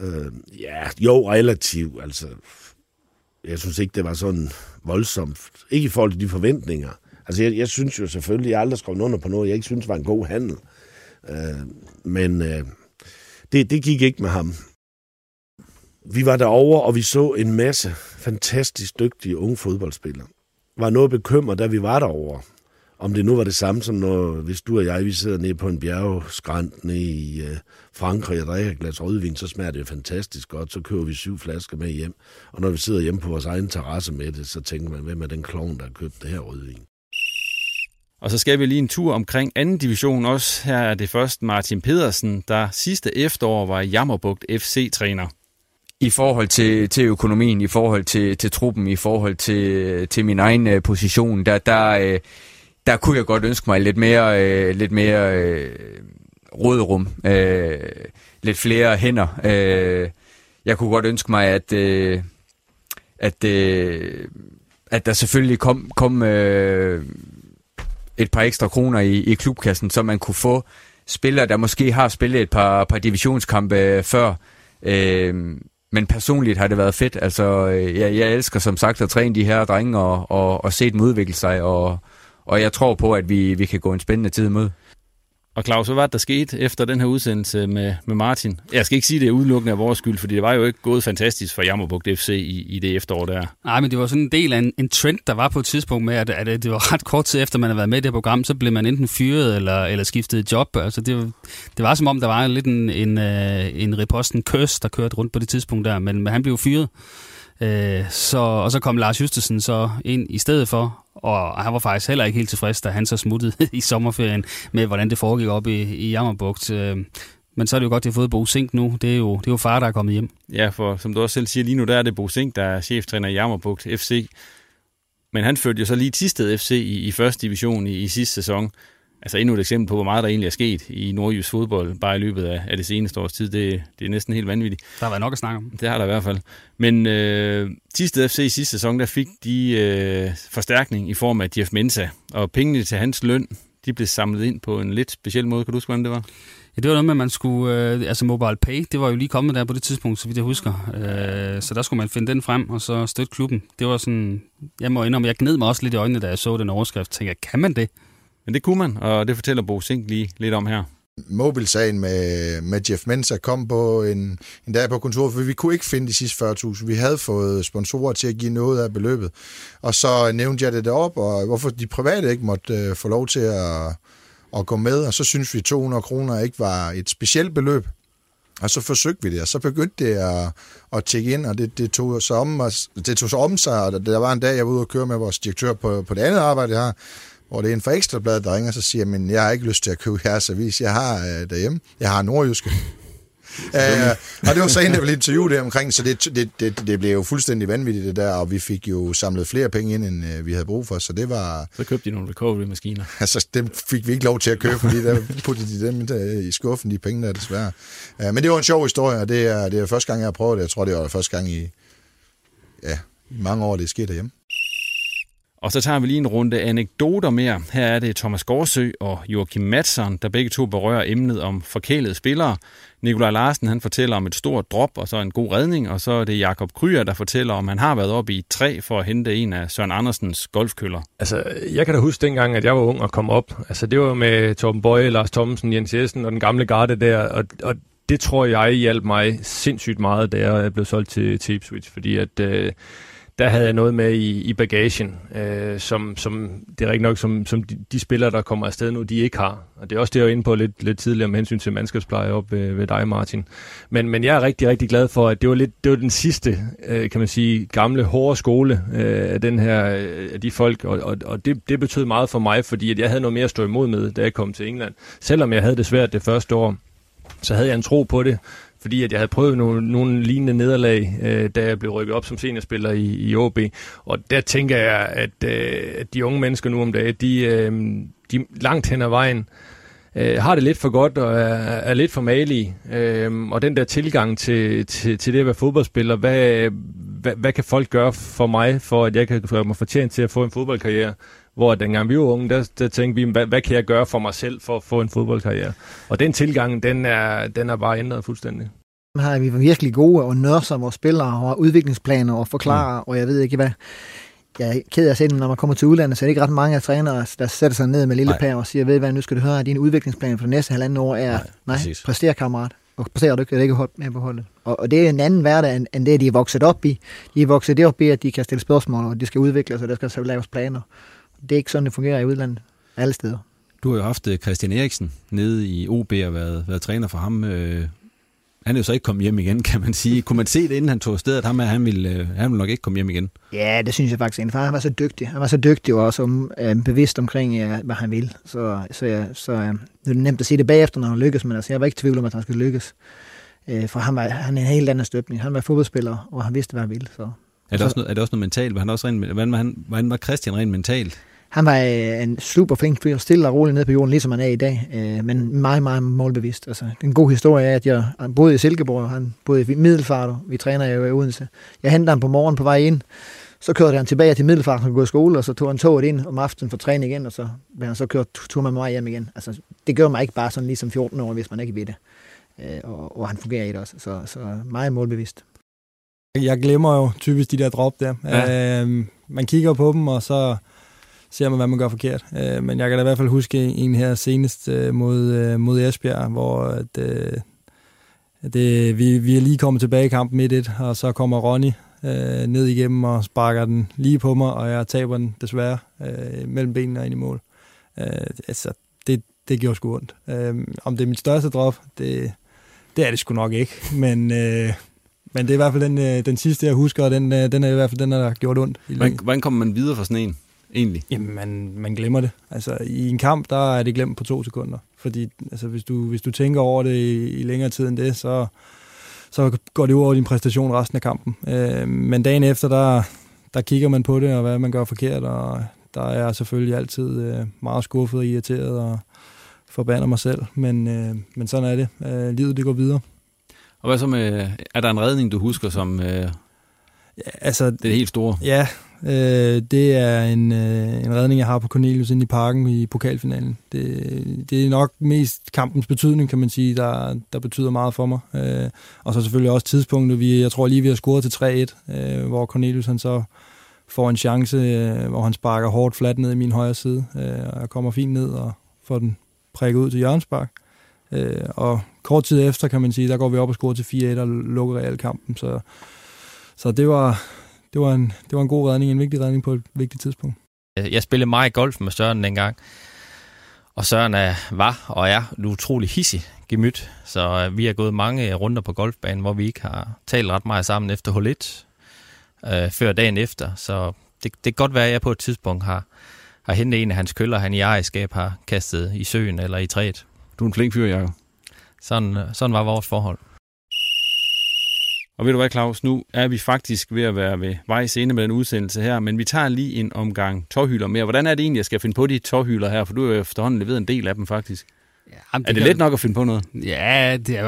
Øh, ja, jo, relativt. Altså, jeg synes ikke, det var sådan voldsomt. Ikke i forhold til de forventninger. Altså, jeg, jeg synes jo selvfølgelig, jeg aldrig skrevet under på noget, jeg ikke synes var en god handel. Øh, men øh, det, det gik ikke med ham. Vi var derovre, og vi så en masse fantastisk dygtige unge fodboldspillere. Var noget bekymret, da vi var derovre om det nu var det samme som når, hvis du og jeg, vi sidder nede på en bjergskrant nede i øh, Frankrig og drikker et glas rødvin, så smager det jo fantastisk godt. Så køber vi syv flasker med hjem. Og når vi sidder hjemme på vores egen terrasse med det, så tænker man, hvem er den klovn, der har købt det her rødvin? Og så skal vi lige en tur omkring anden division også. Her er det først Martin Pedersen, der sidste efterår var Jammerbugt FC-træner. I forhold til, til økonomien, i forhold til, til truppen, i forhold til, til min egen øh, position, der, der, øh, der kunne jeg godt ønske mig lidt mere, øh, lidt mere øh, råderum, øh, lidt flere hænder. Øh, jeg kunne godt ønske mig, at, øh, at, øh, at der selvfølgelig kom, kom øh, et par ekstra kroner i, i klubkassen, så man kunne få spillere, der måske har spillet et par, par divisionskampe øh, før. Øh, men personligt har det været fedt. Altså, øh, jeg, jeg elsker som sagt at træne de her drenge og, og, og se dem udvikle sig og, og jeg tror på, at vi, vi kan gå en spændende tid imod. Og Claus, hvad var det, der skete efter den her udsendelse med, med Martin? Jeg skal ikke sige, at det er udelukkende af vores skyld, fordi det var jo ikke gået fantastisk for Jammerbugt FC i, i det efterår der. Nej, men det var sådan en del af en, en trend, der var på et tidspunkt med, at, at det var ret kort tid efter, man havde været med i det program, så blev man enten fyret eller, eller skiftet job. Altså det, det var som om, der var lidt en, en, øh, en reposten køs, der kørte rundt på det tidspunkt der, men, men han blev fyret. Øh, så, og så kom Lars Justesen så ind i stedet for, og han var faktisk heller ikke helt tilfreds, da han så smuttede i sommerferien med, hvordan det foregik op i, i Jammerbugt. Øh, men så er det jo godt, at de har fået Bo Sink nu. Det er, jo, det er jo far, der er kommet hjem. Ja, for som du også selv siger, lige nu der er det Bo Sink, der er cheftræner i Jammerbugt FC. Men han førte jo så lige Tisted FC i, i første division i, i sidste sæson altså endnu et eksempel på, hvor meget der egentlig er sket i nordjysk fodbold, bare i løbet af, af det seneste års tid. Det, det er næsten helt vanvittigt. Der har været nok at snakke om. Det har der i hvert fald. Men øh, Tisted FC i sidste sæson, der fik de øh, forstærkning i form af Jeff Mensa, og pengene til hans løn, de blev samlet ind på en lidt speciel måde. Kan du huske, hvordan det var? Ja, det var noget med, at man skulle... Øh, altså Mobile Pay, det var jo lige kommet der på det tidspunkt, så vidt jeg husker. Øh, så der skulle man finde den frem, og så støtte klubben. Det var sådan... Jeg må indrømme, jeg gned mig også lidt i øjnene, da jeg så den overskrift. Tænkte jeg, kan man det? Men det kunne man, og det fortæller Bo Sink lige lidt om her. Mobilsagen med, med Jeff Mensa kom på en, en dag på kontoret, for vi kunne ikke finde de sidste 40.000. Vi havde fået sponsorer til at give noget af beløbet. Og så nævnte jeg det derop, og hvorfor de private ikke måtte øh, få lov til at, at gå med. Og så synes vi, 200 kroner ikke var et specielt beløb. Og så forsøgte vi det, og så begyndte det at, at tjekke ind, og det, det, tog sig om, det tog sig om sig, og der var en dag, jeg var ude og køre med vores direktør på, på det andet arbejde, jeg har, hvor det er en fra Ekstrabladet, der ringer, så siger men jeg har ikke lyst til at købe jeres avis, jeg har øh, derhjemme, jeg har nordjyske. uh, og det var så en, der ville interviewe det omkring, så det, det, det, det blev jo fuldstændig vanvittigt det der, og vi fik jo samlet flere penge ind, end uh, vi havde brug for, så det var... Så købte de nogle recovery-maskiner. Altså, dem fik vi ikke lov til at købe, fordi der puttede de dem der, i skuffen, de penge der desværre. Uh, men det var en sjov historie, og det er, det er første gang, jeg har prøvet det. Jeg tror, det var første gang i, ja, i mange år, det er sket derhjemme. Og så tager vi lige en runde anekdoter mere. Her er det Thomas Gårdsø og Joachim Madsen, der begge to berører emnet om forkælede spillere. Nikolaj Larsen han fortæller om et stort drop og så en god redning, og så er det Jakob Kryer, der fortæller om, han har været oppe i træ for at hente en af Søren Andersens golfkøller. Altså, jeg kan da huske dengang, at jeg var ung og kom op. Altså, det var med Torben Bøje, Lars Thomsen, Jens Jessen og den gamle garde der, og, og det tror jeg hjalp mig sindssygt meget, da jeg blev solgt til, til Ipswich, fordi at... Øh, der havde jeg noget med i, i bagagen, øh, som, som det er rigtig nok, som, som de, de spillere, der kommer afsted nu, de ikke har. Og det er også det, jeg var inde på lidt, lidt tidligere med hensyn til mandskabspleje op ved, ved dig, Martin. Men, men jeg er rigtig, rigtig glad for, at det var, lidt, det var den sidste, øh, kan man sige, gamle, hårde skole øh, af, den her, øh, af de folk, og, og, og det, det betød meget for mig, fordi at jeg havde noget mere at stå imod med, da jeg kom til England. Selvom jeg havde det svært det første år, så havde jeg en tro på det, fordi at jeg havde prøvet nogle, nogle lignende nederlag, øh, da jeg blev rykket op som seniorspiller i, i OB. Og der tænker jeg, at, øh, at de unge mennesker nu om dagen, de, øh, de langt hen ad vejen øh, har det lidt for godt og er, er lidt for malige. Øh, og den der tilgang til, til, til det at være fodboldspiller, hvad, hvad, hvad kan folk gøre for mig, for at jeg kan gøre mig fortjent til at få en fodboldkarriere? Hvor dengang vi var unge, der, der tænkte vi, hvad, hvad kan jeg gøre for mig selv for at få en fodboldkarriere? Og den tilgang, den er, den er bare ændret fuldstændig. Her er vi virkelig gode og nørser vores spillere og udviklingsplaner og forklarer, mm. og jeg ved ikke hvad. Jeg er ked af at se når man kommer til udlandet, så er det ikke ret mange af trænere, der sætter sig ned med lille pær og siger, ved hvad, nu skal du høre, at din udviklingsplan for det næste halvanden år er, nej, nej præster kammerat, og præsterer du ikke, det ikke hold med på holdet. Og, og det er en anden hverdag, end, end det, de er vokset op i. De er vokset op i, at de kan stille spørgsmål, og de skal udvikle sig, og der skal laves planer. Det er ikke sådan, det fungerer i udlandet. Alle steder. Du har jo haft øh, Christian Eriksen nede i OB og været, været træner for ham. Øh, han er jo så ikke kommet hjem igen, kan man sige. Kunne man se det, inden han tog afsted, at ham, han, ville, øh, han ville nok ikke komme hjem igen? Ja, det synes jeg faktisk egentlig. Han var så dygtig. Han var så dygtig og også øh, bevidst omkring, ja, hvad han vil. Så, så, ja, så ja, det er nemt at sige det bagefter, når han lykkes, men altså, jeg var ikke i tvivl om, at han skulle lykkes. Øh, for han var han er en helt anden støbning. Han var fodboldspiller, og han vidste, hvad han ville. Så. Er det, også noget, er det også noget mentalt? Var han også rent, hvordan, var han, hvordan var Christian rent mentalt? Han var øh, en super flink fyr, stille og rolig ned på jorden, ligesom han er i dag, øh, men meget, meget målbevidst. Altså, en god historie er, at jeg boede i Silkeborg, han boede i Middelfart, vi træner jo i Odense. Jeg hentede ham på morgen på vej ind, så kørte han tilbage til Middelfart, han gå i skole, og så tog han toget ind om aftenen for træning igen, og så blev han så kørt tur med mig hjem igen. Altså, det gør mig ikke bare sådan ligesom 14 år, hvis man ikke ved det. Øh, og, og han fungerer i det også, så, så meget målbevidst. Jeg glemmer jo typisk de der drop der. Ja. Øh, man kigger på dem, og så ser man, hvad man gør forkert. Øh, men jeg kan da i hvert fald huske en her senest øh, mod, øh, mod Esbjerg, hvor at, øh, det, vi, vi er lige kommet tilbage i kampen 1-1, og så kommer Ronny øh, ned igennem og sparker den lige på mig, og jeg taber den desværre øh, mellem benene og ind i mål. Øh, altså, det, det gjorde sgu ondt. Øh, om det er mit største drop, det, det er det sgu nok ikke, men... Øh, men det er i hvert fald den, øh, den sidste, jeg husker, og den, øh, den er i hvert fald den, der har gjort ondt. Hvordan, hvordan kommer man videre fra sådan en? Egentlig? Jamen, man, man glemmer det. Altså, i en kamp, der er det glemt på to sekunder. Fordi altså, hvis, du, hvis du tænker over det i, i længere tid end det, så, så går det ud over din præstation resten af kampen. Øh, men dagen efter, der, der kigger man på det, og hvad man gør forkert, og der er jeg selvfølgelig altid øh, meget skuffet og irriteret og forbander mig selv, men, øh, men sådan er det. Øh, livet det går videre. Og hvad så med, er der en redning, du husker som øh, ja, altså, det er helt store? Ja, øh, det er en, øh, en redning, jeg har på Cornelius inde i parken i pokalfinalen. Det, det er nok mest kampens betydning, kan man sige, der, der betyder meget for mig. Øh, og så selvfølgelig også tidspunktet. Vi, jeg tror lige, vi har scoret til 3-1, øh, hvor Cornelius han så får en chance, øh, hvor han sparker hårdt fladt ned i min højre side, øh, og jeg kommer fint ned og får den prikket ud til hjørnspark. Øh, og kort tid efter, kan man sige, der går vi op og scorer til 4-1 og lukker real kampen. Så, så det, var, det, var en, det var en god redning, en vigtig redning på et vigtigt tidspunkt. Jeg spillede meget golf med Søren dengang, og Søren er, var og er utrolig hissig gemyt, så øh, vi har gået mange runder på golfbanen, hvor vi ikke har talt ret meget sammen efter hul 1, øh, før dagen efter. Så det, det kan godt være, at jeg på et tidspunkt har, har hentet en af hans køller, han i ejerskab har kastet i søen eller i træet. Du er en flink fyr, Jacob. Sådan, øh, sådan var vores forhold. Og ved du hvad, Claus, nu er vi faktisk ved at være ved vejs ende med den udsendelse her, men vi tager lige en omgang tårhylder mere. Hvordan er det egentlig, jeg skal finde på de tårhylder her? For du har jo efterhånden leveret en del af dem, faktisk. Jamen, er det let nok at finde på noget? Ja, det er,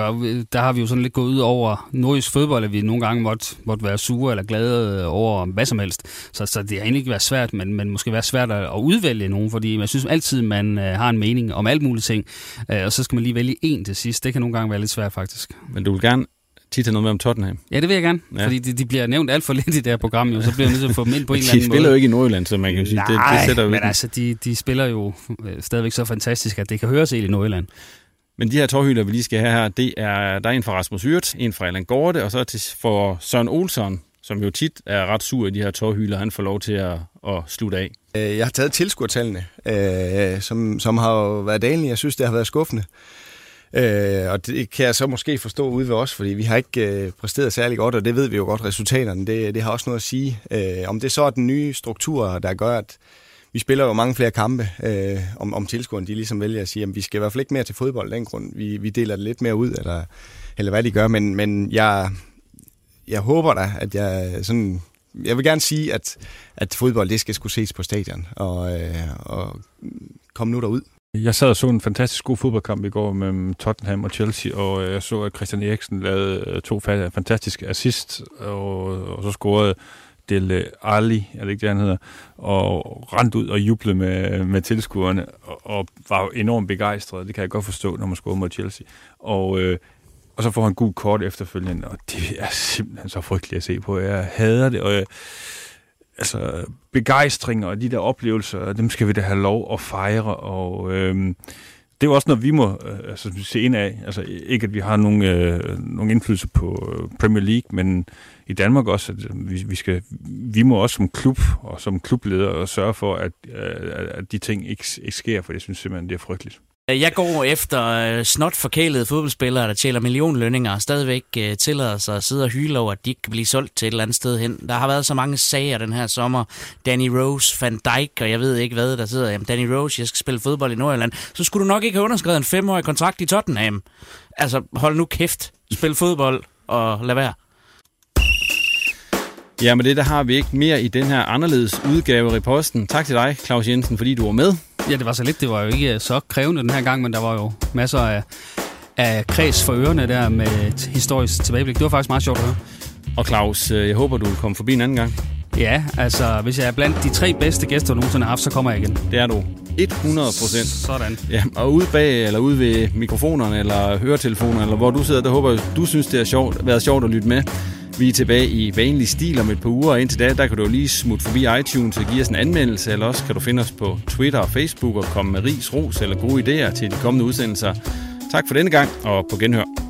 der har vi jo sådan lidt gået ud over nordisk fodbold, at vi nogle gange måtte, måtte være sure eller glade over hvad som helst. Så, så det har egentlig ikke været svært, men, men måske være svært at, at udvælge nogen, fordi jeg synes altid, man uh, har en mening om alt muligt ting, uh, og så skal man lige vælge en til sidst. Det kan nogle gange være lidt svært, faktisk. Men du vil gerne tit have noget med om Tottenham. Ja, det vil jeg gerne, ja. fordi de, de bliver nævnt alt for lidt i det her program, jo, så bliver jeg nødt til at få dem ind på en eller anden måde. De spiller jo ikke i Nordjylland, så man kan sige, Nej, det, det sætter jo men ikke. altså, de, de spiller jo øh, stadigvæk så fantastisk, at det kan høres helt i Nordjylland. Men de her tårhylder, vi lige skal have her, det er, der er en fra Rasmus Yrt, en fra Allan Gorte, og så til, for Søren Olsson, som jo tit er ret sur i de her tårhylder, han får lov til at, at slutte af. Øh, Jeg har taget tilskuertallene, øh, som, som har jo været dalende. Jeg synes, det har været skuffende. Øh, og det kan jeg så måske forstå ude ved os, fordi vi har ikke øh, præsteret særlig godt, og det ved vi jo godt, resultaterne, det, det har også noget at sige. Øh, om det så er den nye struktur, der gør, at vi spiller jo mange flere kampe, øh, om, om tilskuerne de ligesom vælger at sige, at vi skal i hvert fald ikke mere til fodbold af den grund. Vi, vi deler det lidt mere ud, eller, eller hvad de gør, men, men jeg, jeg håber da, at jeg sådan... Jeg vil gerne sige, at, at fodbold, det skal skulle ses på stadion, og, øh, og komme nu derud. Jeg sad og så en fantastisk god fodboldkamp i går mellem Tottenham og Chelsea, og øh, jeg så, at Christian Eriksen lavede øh, to fantastiske assist, og, og så scorede Del Ali, er det ikke det, han hedder, og rent ud og jublede med, med tilskuerne, og, og var jo enormt begejstret. Det kan jeg godt forstå, når man scorer mod Chelsea. Og, øh, og så får han gul kort efterfølgende, og det er simpelthen så frygteligt at se på. Jeg hader det, og jeg, altså, begejstring og de der oplevelser, dem skal vi da have lov at fejre, og øh, det er jo også noget, vi må øh, altså, se ind af. Altså, ikke at vi har nogen, øh, nogen indflydelse på øh, Premier League, men i Danmark også, at øh, vi, vi, skal, vi må også som klub og som klubleder sørge for, at, øh, at de ting ikke, ikke sker, for jeg synes simpelthen, det er frygteligt. Øh, jeg går efter øh, snot forkælede fodboldspillere, der tjener millionlønninger og stadigvæk øh, tillader sig at sidde og hyle over, at de ikke kan blive solgt til et eller andet sted hen. Der har været så mange sager den her sommer. Danny Rose, Van Dijk og jeg ved ikke hvad, der sidder. Jamen, Danny Rose, jeg skal spille fodbold i Nordjylland. Så skulle du nok ikke have underskrevet en femårig kontrakt i Tottenham. Altså, hold nu kæft. Spil fodbold og lad være. Ja, men det der har vi ikke mere i den her anderledes udgave i posten. Tak til dig, Claus Jensen, fordi du var med. Ja, det var så lidt. Det var jo ikke så krævende den her gang, men der var jo masser af, af kreds for ørerne der med historisk tilbageblik. Det var faktisk meget sjovt at høre. Og Claus, øh, jeg håber, du vil komme forbi en anden gang. Ja, altså hvis jeg er blandt de tre bedste gæster, du nogensinde har haft, så kommer jeg igen. Det er du. 100 procent. Sådan. Ja, og ude bag, eller ude ved mikrofonerne, eller høretelefonerne, eller hvor du sidder, der håber jeg, du synes, det har sjovt, været sjovt at lytte med. Vi er tilbage i vanlig stil om et par uger, og indtil da, der kan du lige smutte forbi iTunes og give os en anmeldelse, eller også kan du finde os på Twitter og Facebook og komme med ris, ros eller gode idéer til de kommende udsendelser. Tak for denne gang, og på genhør.